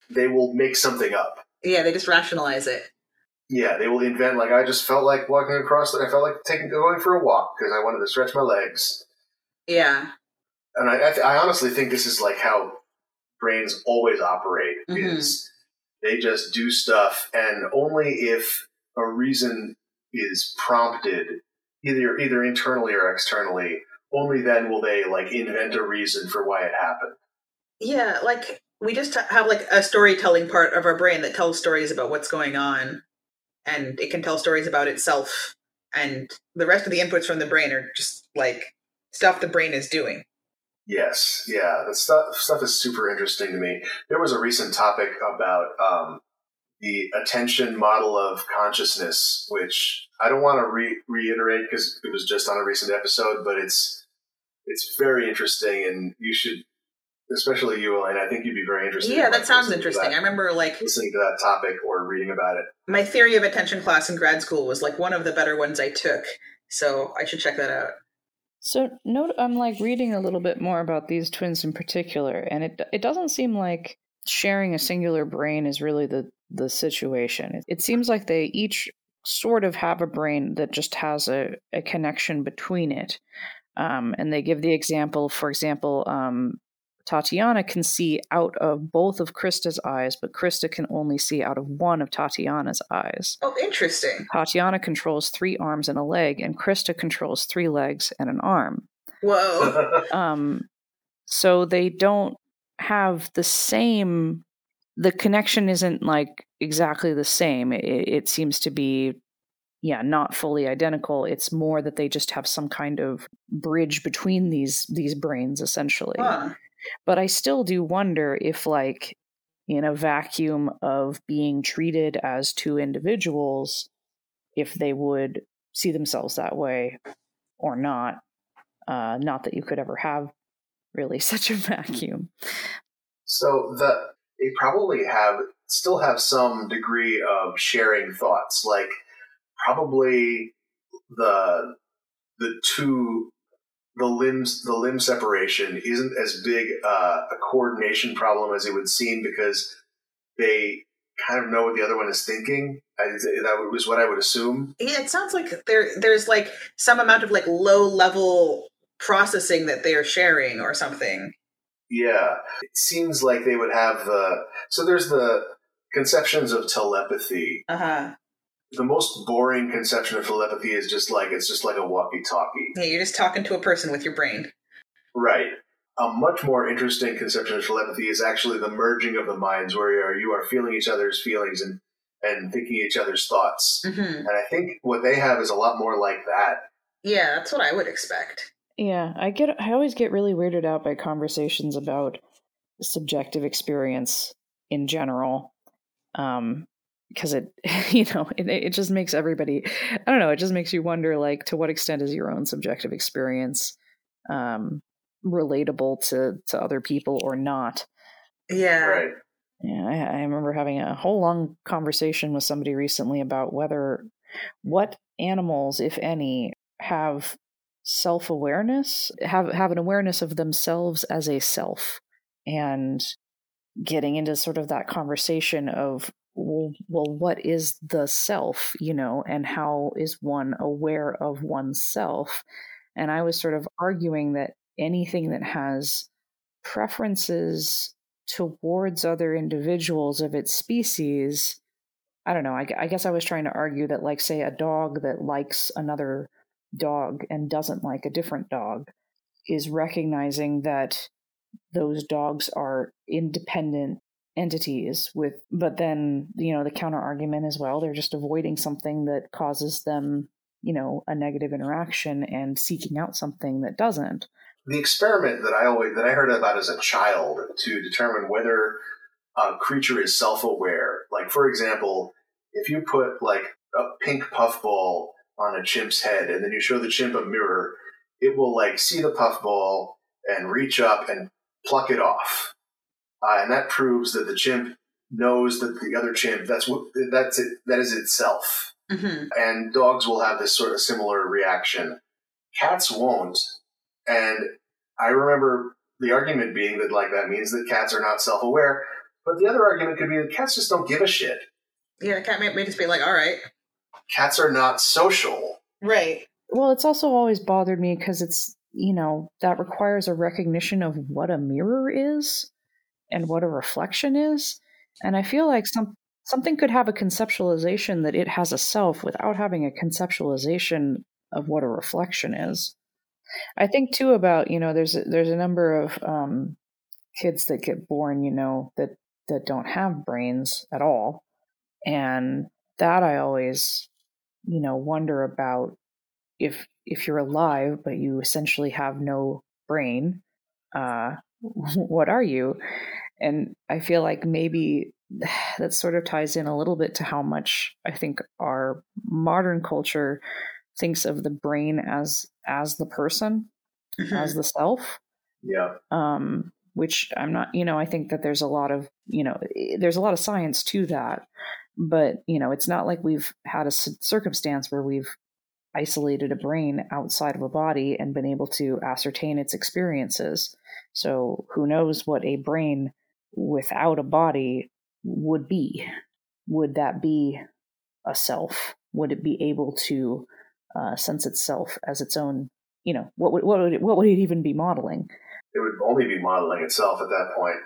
they will make something up. Yeah, they just rationalize it. Yeah, they will invent like I just felt like walking across. I felt like taking going for a walk because I wanted to stretch my legs. Yeah. And I, I, th- I honestly think this is like how brains always operate. Mhm. Is they just do stuff, and only if a reason is prompted, either either internally or externally, only then will they like invent a reason for why it happened. Yeah, like we just have like a storytelling part of our brain that tells stories about what's going on and it can tell stories about itself and the rest of the inputs from the brain are just like stuff the brain is doing. Yes, yeah, that stuff stuff is super interesting to me. There was a recent topic about um, the attention model of consciousness, which I don't want to re- reiterate because it was just on a recent episode, but it's it's very interesting, and you should, especially you, Elaine. I think you'd be very interested. Yeah, in, that sounds listening to interesting. I remember like listening to that topic or reading about it. my theory of attention class in grad school was like one of the better ones I took. So I should check that out. So note I'm like reading a little bit more about these twins in particular, and it it doesn't seem like sharing a singular brain is really the the situation. It, seems like they each sort of have a brain that just has a, a connection between it. Um, and they give the example, for example, um, Tatiana can see out of both of Krista's eyes, but Krista can only see out of one of Tatiana's eyes. Oh, interesting. Tatiana controls three arms and a leg, and Krista controls three legs and an arm. Whoa. Um, so they don't have the same. The connection isn't like exactly the same. It, it seems to be, yeah, not fully identical. It's more that they just have some kind of bridge between these these brains, essentially Huh. but I still do wonder if, like, in a vacuum of being treated as two individuals, if they would see themselves that way or not. Uh, not that you could ever have really such a vacuum. So the they probably have still have some degree of sharing thoughts, like probably the the two the limbs the limb separation isn't as big uh, a coordination problem as it would seem because they kind of know what the other one is thinking. I, that was what I would assume. Yeah, it sounds like there there's like some amount of like low level processing that they are sharing or something. Yeah, it seems like they would have the so there's the conceptions of telepathy. Uh huh. the most boring conception of telepathy is just like it's just like a walkie-talkie. Yeah, you're just talking to a person with your brain. right. A much more interesting conception of telepathy is actually the merging of the minds where you are, you are feeling each other's feelings and and thinking each other's thoughts. Hmm and i think what they have is a lot more like that. Yeah, that's what I would expect. Yeah, I get. I always get really weirded out by conversations about subjective experience in general, um, because it, you know, it, it just makes everybody. I don't know. It just makes you wonder, like, to what extent is your own subjective experience, um, relatable to to other people or not? Yeah. right Yeah, I, I remember having a whole long conversation with somebody recently about whether what animals, if any, have self awareness, have have an awareness of themselves as a self, and getting into sort of that conversation of well, well, what is the self, you know, and how is one aware of oneself? And I was sort of arguing that anything that has preferences towards other individuals of its species i don't know I, I guess i was trying to argue that like say a dog that likes another dog and doesn't like a different dog is recognizing that those dogs are independent entities with but then you know the counter argument as well they're just avoiding something that causes them you know a negative interaction and seeking out something that doesn't the experiment that I always that I heard about as a child to determine whether a creature is self-aware. Like for example, if you put like a pink puffball on a chimp's head and then you show the chimp a mirror, it will like see the puffball and reach up and pluck it off. Uh, and that proves that the chimp knows that the other chimp that's what that's it that is itself. hmm And dogs will have this sort of similar reaction. Cats won't. And I remember the argument being that like that means that cats are not self-aware. But the other argument could be that cats just don't give a shit. Yeah, the cat may, may just be like, all right. Cats are not social. Right. Well, it's also always bothered me because it's, you know, that requires a recognition of what a mirror is and what a reflection is. And I feel like some something could have a conceptualization that it has a self without having a conceptualization of what a reflection is. I think too about, you know, there's a, there's a number of um, kids that get born, you know, that that don't have brains at all. And that I always, you know, wonder about if if you're alive but you essentially have no brain uh what are you and i feel like maybe that sort of ties in a little bit to how much i think our modern culture thinks of the brain as as the person Mhm. as the self Yeah. um, which I'm not, you know, I think that there's a lot of, you know, eh, there's a lot of science to that, but you know, it's not like we've had a circumstance where we've isolated a brain outside of a body and been able to ascertain its experiences. So who knows what a brain without a body would be? Would that be a self? Would it be able to uh, sense itself as its own? You know, what would what would it, what would it even be modeling? It would only be modeling itself at that point.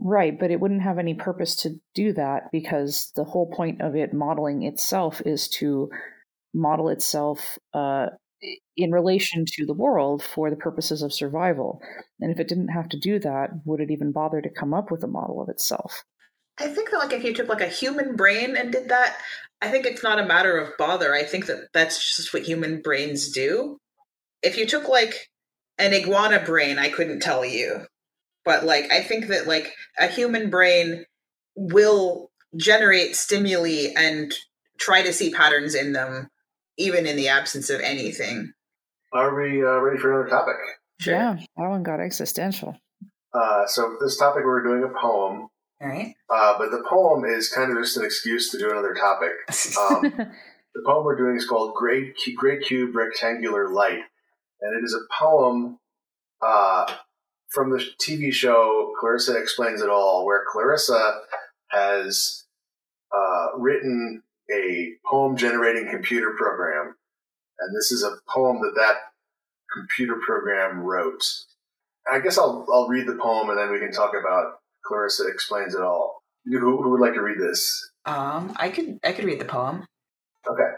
Right, but it wouldn't have any purpose to do that because the whole point of it modeling itself is to model itself uh, in relation to the world for the purposes of survival. And if it didn't have to do that, would it even bother to come up with a model of itself? I think that like if you took like a human brain and did that, I think it's not a matter of bother. I think that that's just what human brains do. If you took like an iguana brain, I couldn't tell you. But like I think that like a human brain will generate stimuli and try to see patterns in them even in the absence of anything. Are we uh, ready for another topic? Yeah, that one got existential. Uh, so this topic we're doing a poem, All right. uh, but the poem is kind of just an excuse to do another topic. Um, the poem we're doing is called Great, Cu- Great Cube Rectangular Light, and it is a poem uh, from the TV show Clarissa Explains It All, where Clarissa has uh, written a poem generating computer program, and this is a poem that that computer program wrote. I guess I'll I'll read the poem and then we can talk about Clarissa Explains It All. Who, who would like to read this? Um, I could I could read the poem. Okay.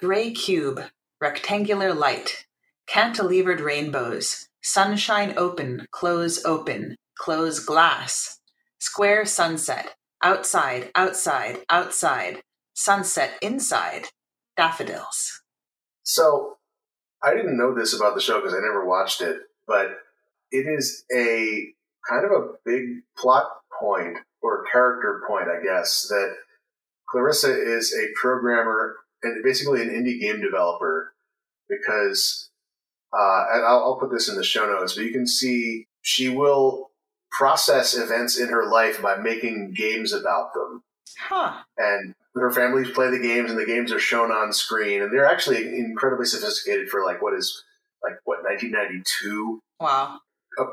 Gray cube, rectangular light, cantilevered rainbows, sunshine open, close open, close glass, square sunset, outside, outside, outside, sunset inside, daffodils. So I didn't know this about the show because I never watched it, but it is a kind of a big plot point or character point, I guess, that Clarissa is a programmer and basically an indie game developer because, uh, and I'll, I'll put this in the show notes, but you can see she will process events in her life by making games about them Huh. and her families play the games and the games are shown on screen and they're actually incredibly sophisticated for like what is like what 1992 Wow. A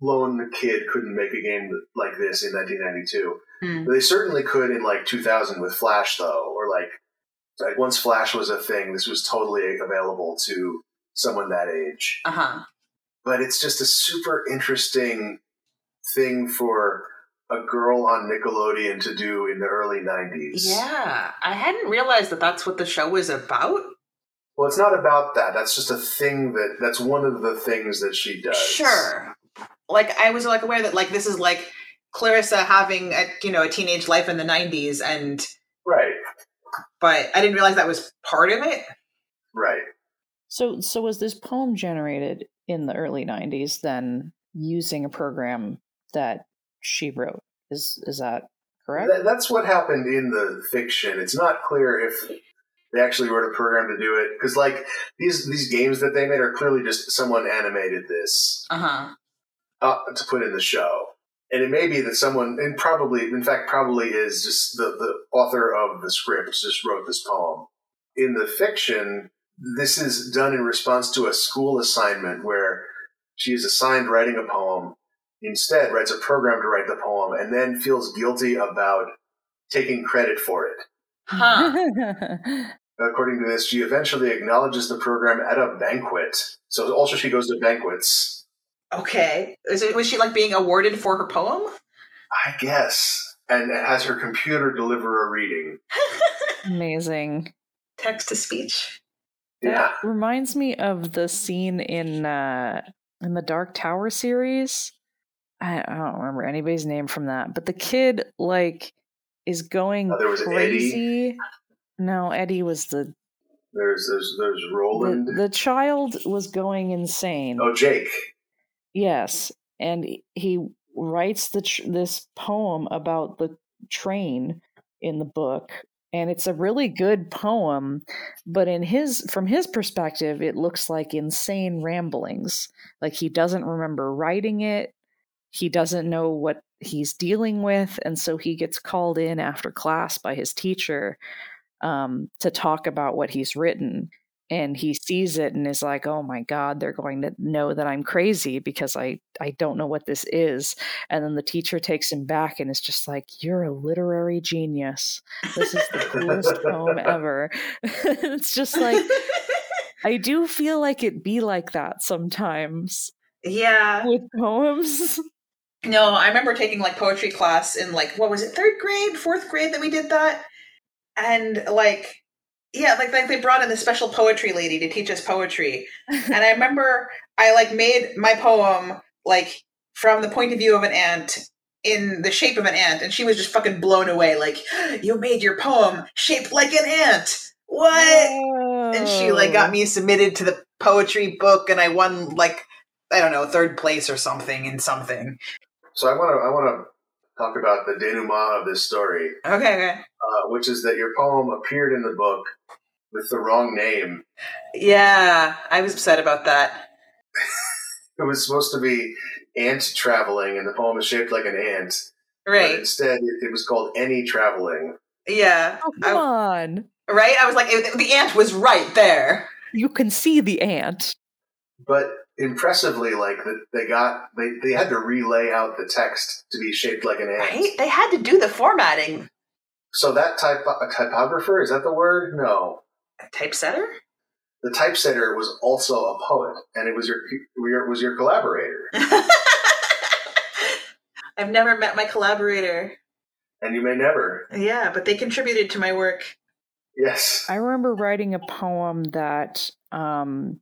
lone kid couldn't make a game like this in 1992 Hmm. but they certainly could in like 2000 with flash though or like like once flash was a thing this was totally available to someone that age Uh huh. but it's just a super interesting thing for a girl on Nickelodeon to do in the early 90s. Yeah, I hadn't realized that that's what the show was about. Well, it's not about that. That's just a thing that that's one of the things that she does. Sure. Like I was like aware that like this is like Clarissa having a you know a teenage life in the '90s, and Right. but I didn't realize that was part of it. Right. So, so was this poem generated in the early 90s Then using a program that she wrote. Is is that correct? That, that's what happened in the fiction. It's not clear if they actually wrote a program to do it because, like these these games that they made are clearly just someone animated this Uh huh. uh, to put in the show. And it may be that someone, and probably, in fact, probably is just the, the author of the script just wrote this poem. In the fiction, this is done in response to a school assignment where she is assigned writing a poem, instead writes a program to write the poem, and then feels guilty about taking credit for it. Huh. According to this, she eventually acknowledges the program at a banquet. So also she goes to banquets. Okay. Is it was she like being awarded for her poem? I guess. And has her computer deliver a reading. Amazing. Text to speech. Yeah. That reminds me of the scene in uh in the Dark Tower series. I, I don't remember anybody's name from that, but the kid like is going Oh, there was an crazy. No, Eddie was the, There's there's there's Roland. the the child was going insane. oh, Jake. Yes, and he writes the tr- this poem about the train in the book, and it's a really good poem. But in his from his perspective, it looks like insane ramblings. Like he doesn't remember writing it. He doesn't know what he's dealing with, and so he gets called in after class by his teacher um, to talk about what he's written and he sees it and is like oh my god they're going to know that i'm crazy because i i don't know what this is. And then the teacher takes him back and is just like you're a literary genius. This is the coolest poem ever. It's just like i do feel like it be like that sometimes yeah. with poems. No, I remember taking like poetry class in like what was it, third grade, fourth grade that we did that, and like yeah, like like they brought in the special poetry lady to teach us poetry, and I remember I like made my poem like from the point of view of an ant in the shape of an ant, and she was just fucking blown away. Like you made your poem shaped like an ant. What? And she like got me submitted to the poetry book, and I won like I don't know third place or something in something. So I want to I want to talk about the denouement of this story, Okay, okay. uh, which is that your poem appeared in the book with the wrong name. Yeah, I was upset about that. It was supposed to be ant traveling, and the poem is shaped like an ant. But Right. instead, it, it was called any traveling. Yeah. oh, come on Right? I was like, it- the ant was right there. you can see the ant But impressively, like the, they got they, they had to relay out the text to be shaped like an ant. Right? They had to do the formatting. So that type a typographer is that the word? No. Typesetter? The typesetter was also a poet, and it was your your- was your collaborator. I've never met my collaborator. And you may never. Yeah, but they contributed to my work. Yes. I remember writing a poem that um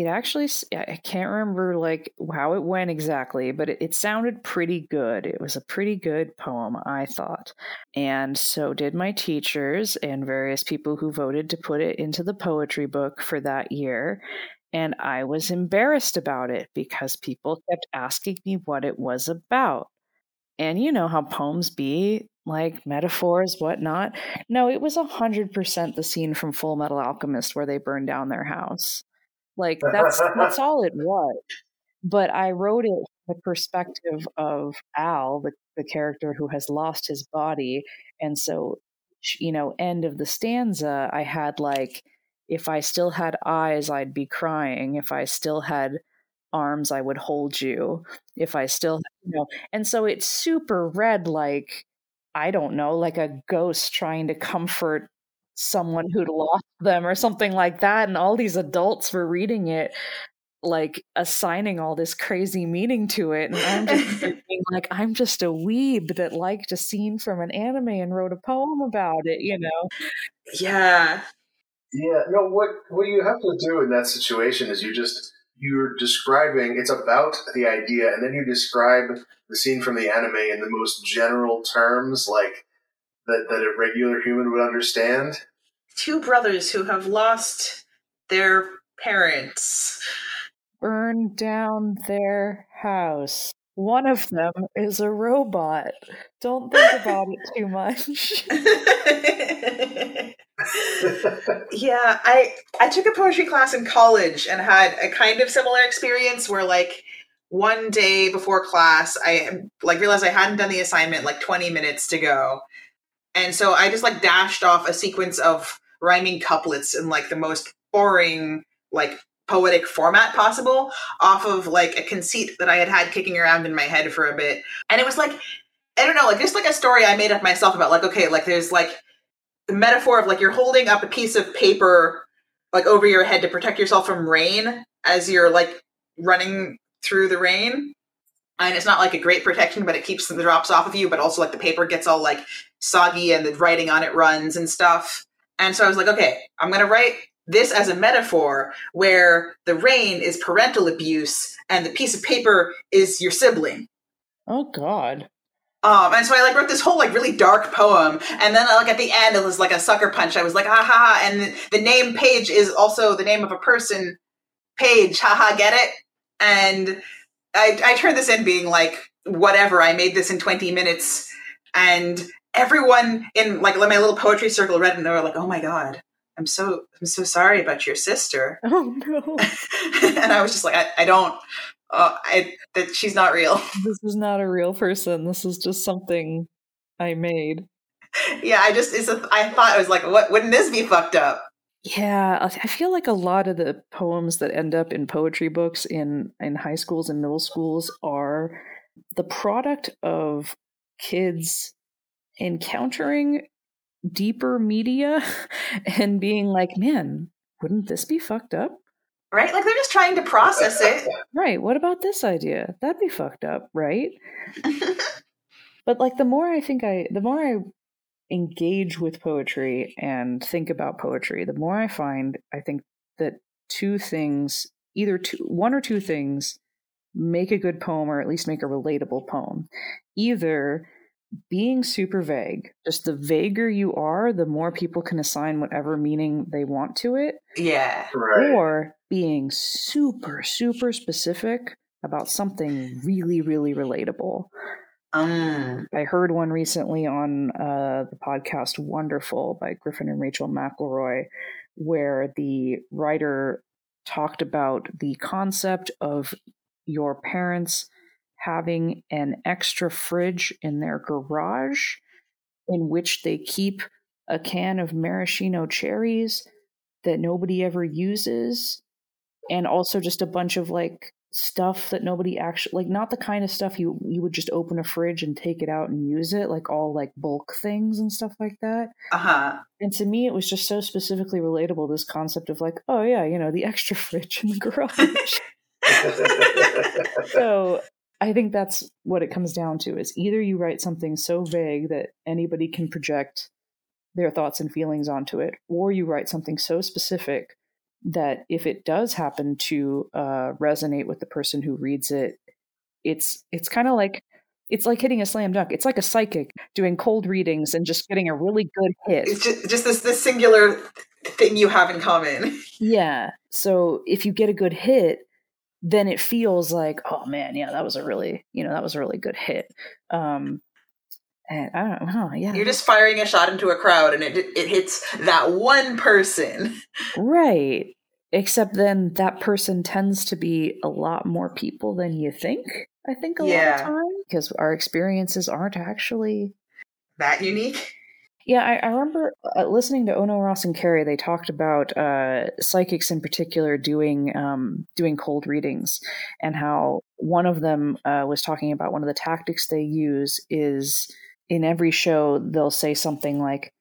it actually i can't remember like how it went exactly, but it, it sounded pretty good. It was a pretty good poem, I thought. And so did my teachers and various people who voted to put it into the poetry book for that year. And I was embarrassed about it because people kept asking me what it was about. And you know how poems be, like metaphors, whatnot. No, it was a hundred percent the scene from Full Metal Alchemist where they burn down their house. Like that's that's all it was. But I wrote it from the perspective of Al, the, the character who has lost his body, and so you know, end of the stanza, I had like, if I still had eyes, I'd be crying. If I still had arms, I would hold you. If I still, you know, and so it's super red, like I don't know, like a ghost trying to comfort someone who'd lost them or something like that. And all these adults were reading it, like assigning all this crazy meaning to it. And I'm just thinking, like, I'm just a weeb that liked a scene from an anime and wrote a poem about it, you know? Yeah. Yeah. No. What what you have to do in that situation is you just you're describing. It's about the idea, and then you describe the scene from the anime in the most general terms, like that that a regular human would understand. Two brothers who have lost their parents. burn down their house. One of them is a robot. Don't think about it too much. yeah, I I took a poetry class in college and had a kind of similar experience where like one day before class I like realized I hadn't done the assignment like 20 minutes to go. And so I just like dashed off a sequence of rhyming couplets in like the most boring like poetic format possible off of like a conceit that I had had kicking around in my head for a bit. And it was like I don't know, like just like a story I made up myself about like okay, like there's like the metaphor of like you're holding up a piece of paper like over your head to protect yourself from rain as you're like running through the rain and it's not like a great protection but it keeps the drops off of you but also like the paper gets all like soggy and the writing on it runs and stuff and so i was like okay i'm going to write this as a metaphor where the rain is parental abuse and the piece of paper is your sibling Oh God. um, and so I like wrote this whole like really dark poem, and then like at the end it was like a sucker punch. I was like, ha ha ha, and the, the name Page is also the name of a person, Page, haha, get it? And I I turned this in being like, whatever. I made this in twenty minutes, and everyone in like my little poetry circle read it, and they were like, oh my god, I'm so I'm so sorry about your sister, Oh no. and I was just like, I, I don't. Uh, I that she's not real. this is not a real person. This is just something I made. yeah, I just it's a, I thought I was like, what wouldn't this be fucked up? Yeah, I feel like a lot of the poems that end up in poetry books in in high schools and middle schools are the product of kids encountering deeper media and being like, "Man, wouldn't this be fucked up?" Right? Like they're just trying to process it. Right, what about this idea? That'd be fucked up, right? but like the more I think I the more I engage with poetry and think about poetry, the more I find I think that two things, either two one or two things make a good poem or at least make a relatable poem. Either being super vague, just the vaguer you are, the more people can assign whatever meaning they want to it, yeah. Right. or being super super specific about something really really relatable Um. i heard one recently on uh, the podcast wonderful by griffin and rachel mcelroy where the writer talked about the concept of your parents having an extra fridge in their garage in which they keep a can of maraschino cherries that nobody ever uses and also just a bunch of like stuff that nobody actually like not the kind of stuff you you would just open a fridge and take it out and use it like all like bulk things and stuff like that Uh huh. and to me it was just so specifically relatable this concept of like oh yeah you know the extra fridge in the garage so i think that's what it comes down to is either you write something so vague that anybody can project their thoughts and feelings onto it or you write something so specific that if it does happen to uh, resonate with the person who reads it it's it's kind of like it's like hitting a slam dunk it's like a psychic doing cold readings and just getting a really good hit It's just, just this this singular thing you have in common. yeah. So if you get a good hit, then it feels like, oh man, yeah, that was a really, you know, that was a really good hit. Um, and I don't know, yeah, You're just firing a shot into a crowd, and it it hits that one person. right. Except then that person tends to be a lot more people than you think. I think a lot of time because our experiences aren't actually That unique. Yeah, I, I remember uh, listening to Ono Ross and Carrie. They talked about uh, psychics in particular doing um, doing cold readings, and how one of them uh, was talking about one of the tactics they use is in every show they'll say something like,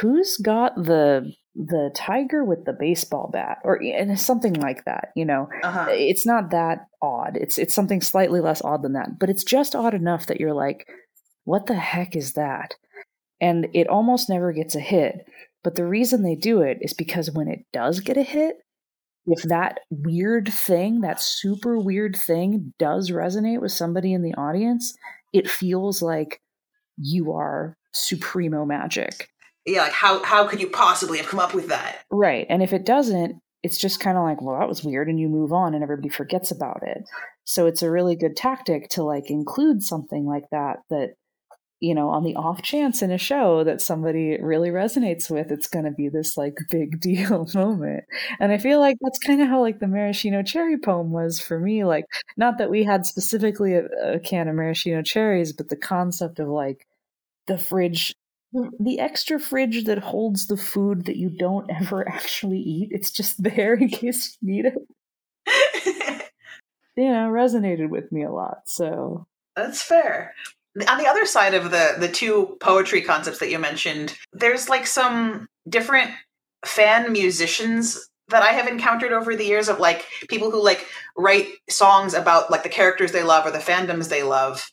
"Who's got the the tiger with the baseball bat?" or and something like that. You know, Uh huh. it's not that odd. It's it's something slightly less odd than that, but it's just odd enough that you're like, what the heck is that? And it almost never gets a hit. But the reason they do it is because when it does get a hit, if that weird thing, that super weird thing does resonate with somebody in the audience, it feels like you are supremo magic. Yeah. Like how how could you possibly have come up with that? Right. And if it doesn't, it's just kind of like, well, that was weird, and you move on, and everybody forgets about it. So it's a really good tactic to like include something like that that you know, on the off chance in a show that somebody really resonates with, it's going to be this like big deal moment. And I feel like that's kind of how like the maraschino cherry poem was for me. Like, not that we had specifically a, a can of maraschino cherries, but the concept of like the fridge, the extra fridge that holds the food that you don't ever actually eat. It's just there in case you need it. you know, resonated with me a lot. So That's fair. On the other side of the the two poetry concepts that you mentioned, there's like some different fan musicians that I have encountered over the years of like people who like write songs about like the characters they love or the fandoms they love.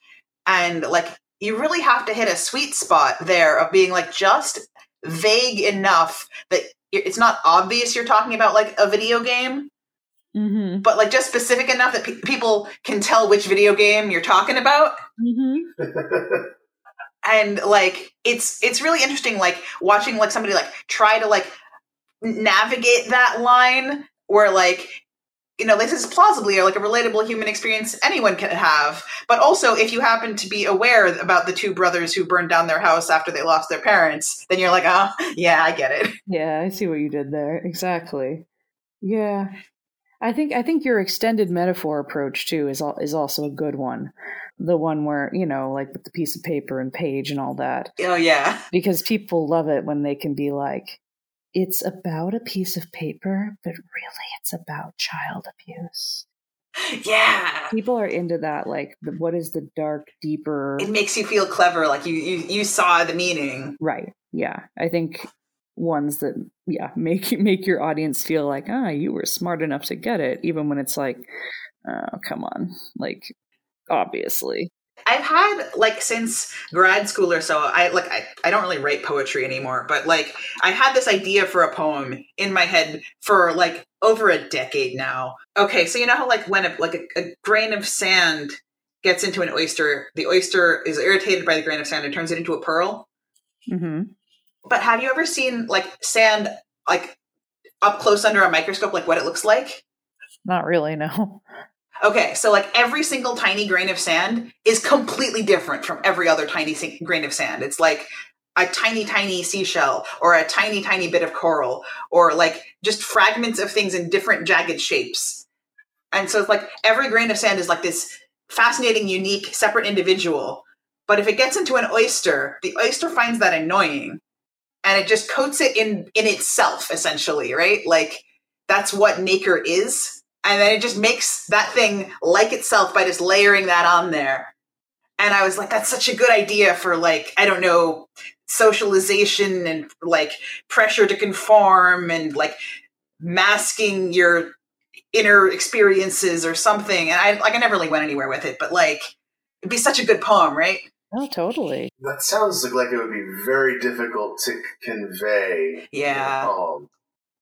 And like you really have to hit a sweet spot there of being like just vague enough that it's not obvious you're talking about like a video game, Mm-hmm. but like just specific enough that pe- people can tell which video game you're talking about. Mm-hmm. and like it's it's really interesting like watching like somebody like try to like navigate that line where like you know this is plausibly like a relatable human experience anyone can have but also if you happen to be aware about the two brothers who burned down their house after they lost their parents then you're like oh yeah i get it Yeah, I see what you did there. Exactly. Yeah. I think I think your extended metaphor approach too is al- is also a good one. The one where, you know, like with the piece of paper and page and all that. oh yeah Because people love it when they can be like it's about a piece of paper, but really it's about child abuse. yeah People are into that like the, what is the dark deeper it makes you feel clever like you you, you saw the meaning Right. Yeah. I think ones that yeah make make your audience feel like ah you were smart enough to get it even when it's like oh come on like obviously I've had like since grad school or so, I like I, I don't really write poetry anymore, but like I had this idea for a poem in my head for like over a decade now. Okay, so you know how like when a, like a, a grain of sand gets into an oyster, the oyster is irritated by the grain of sand and turns it into a pearl. hmm But have you ever seen like sand like up close under a microscope, like what it looks like? not really no Okay, so like every single tiny grain of sand is completely different from every other tiny grain of sand. It's like a tiny, tiny seashell or a tiny, tiny bit of coral or like just fragments of things in different jagged shapes. And so it's like every grain of sand is like this fascinating, unique, separate individual. But if it gets into an oyster, the oyster finds that annoying and it just coats it in in itself essentially, right? Like that's what nacre is. And then it just makes that thing like itself by just layering that on there. And i was like that's such a good idea for like i don't know socialization and like pressure to conform and like masking your inner experiences or something. And i like i never really went anywhere with it but like it'd be such a good poem right oh totally That sounds like, like it would be very difficult to convey. Yeah. In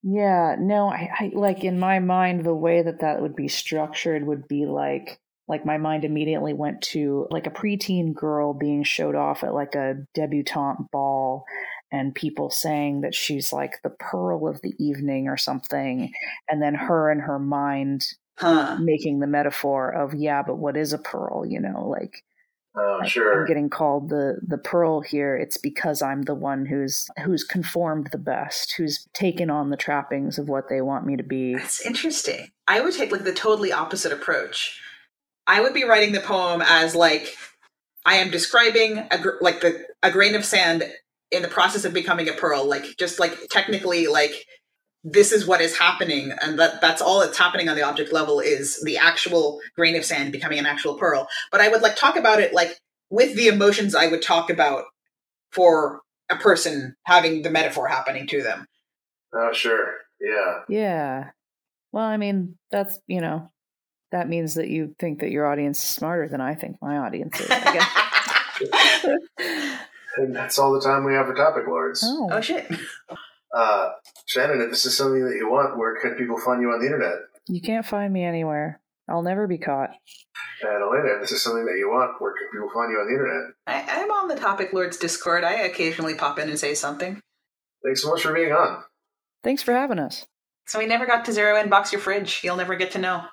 yeah no I, I like in my mind the way that that would be structured would be like like my mind immediately went to like a preteen girl being showed off at like a debutante ball and people saying that she's like the pearl of the evening or something and then her and her mind huh making the metaphor of yeah but what is a pearl you know like Oh, I- sure. i'm getting called the the pearl here it's because i'm the one who's who's conformed the best who's taken on the trappings of what they want me to be That's interesting. I would take like the totally opposite approach. I would be writing the poem as like I am describing a gr- like the a grain of sand in the process of becoming a pearl. Like just like technically like this is what is happening and that that's all that's happening on the object level is the actual grain of sand becoming an actual pearl but i would like talk about it like with the emotions i would talk about for a person having the metaphor happening to them Oh, sure. Yeah. yeah well i mean that's you know that means that you think that your audience is smarter than i think my audience is I guess. And that's all the time we have for Topic Lords. oh, oh shit Uh, Shannon, if this is something that you want, where can people find you on the internet? you can't find me anywhere i'll never be caught And Elena, if this is something that you want, where can people find you on the internet? I, I'm on the Topic Lords Discord. I occasionally pop in and say something. Thanks so much for being on. thanks for having us So we never got to zero inbox your fridge. You'll never get to know.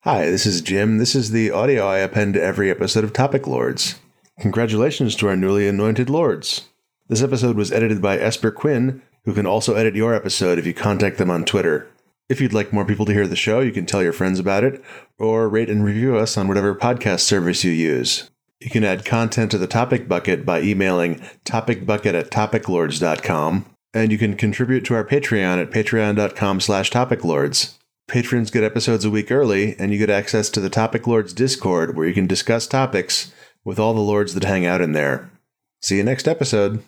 Hi, this is Jim. This is the audio I append to every episode of Topic Lords. Congratulations to our newly anointed lords. This episode was edited by Esper Quinn, who can also edit your episode if you contact them on Twitter. If you'd like more people to hear the show, you can tell your friends about it, or rate and review us on whatever podcast service you use. You can add content to the topic bucket by emailing topicbucket at topiclords.com, and you can contribute to our Patreon at patreon.com slash topiclords. Patrons get episodes a week early, and you get access to the Topic Lords Discord where you can discuss topics with all the lords that hang out in there. See you next episode.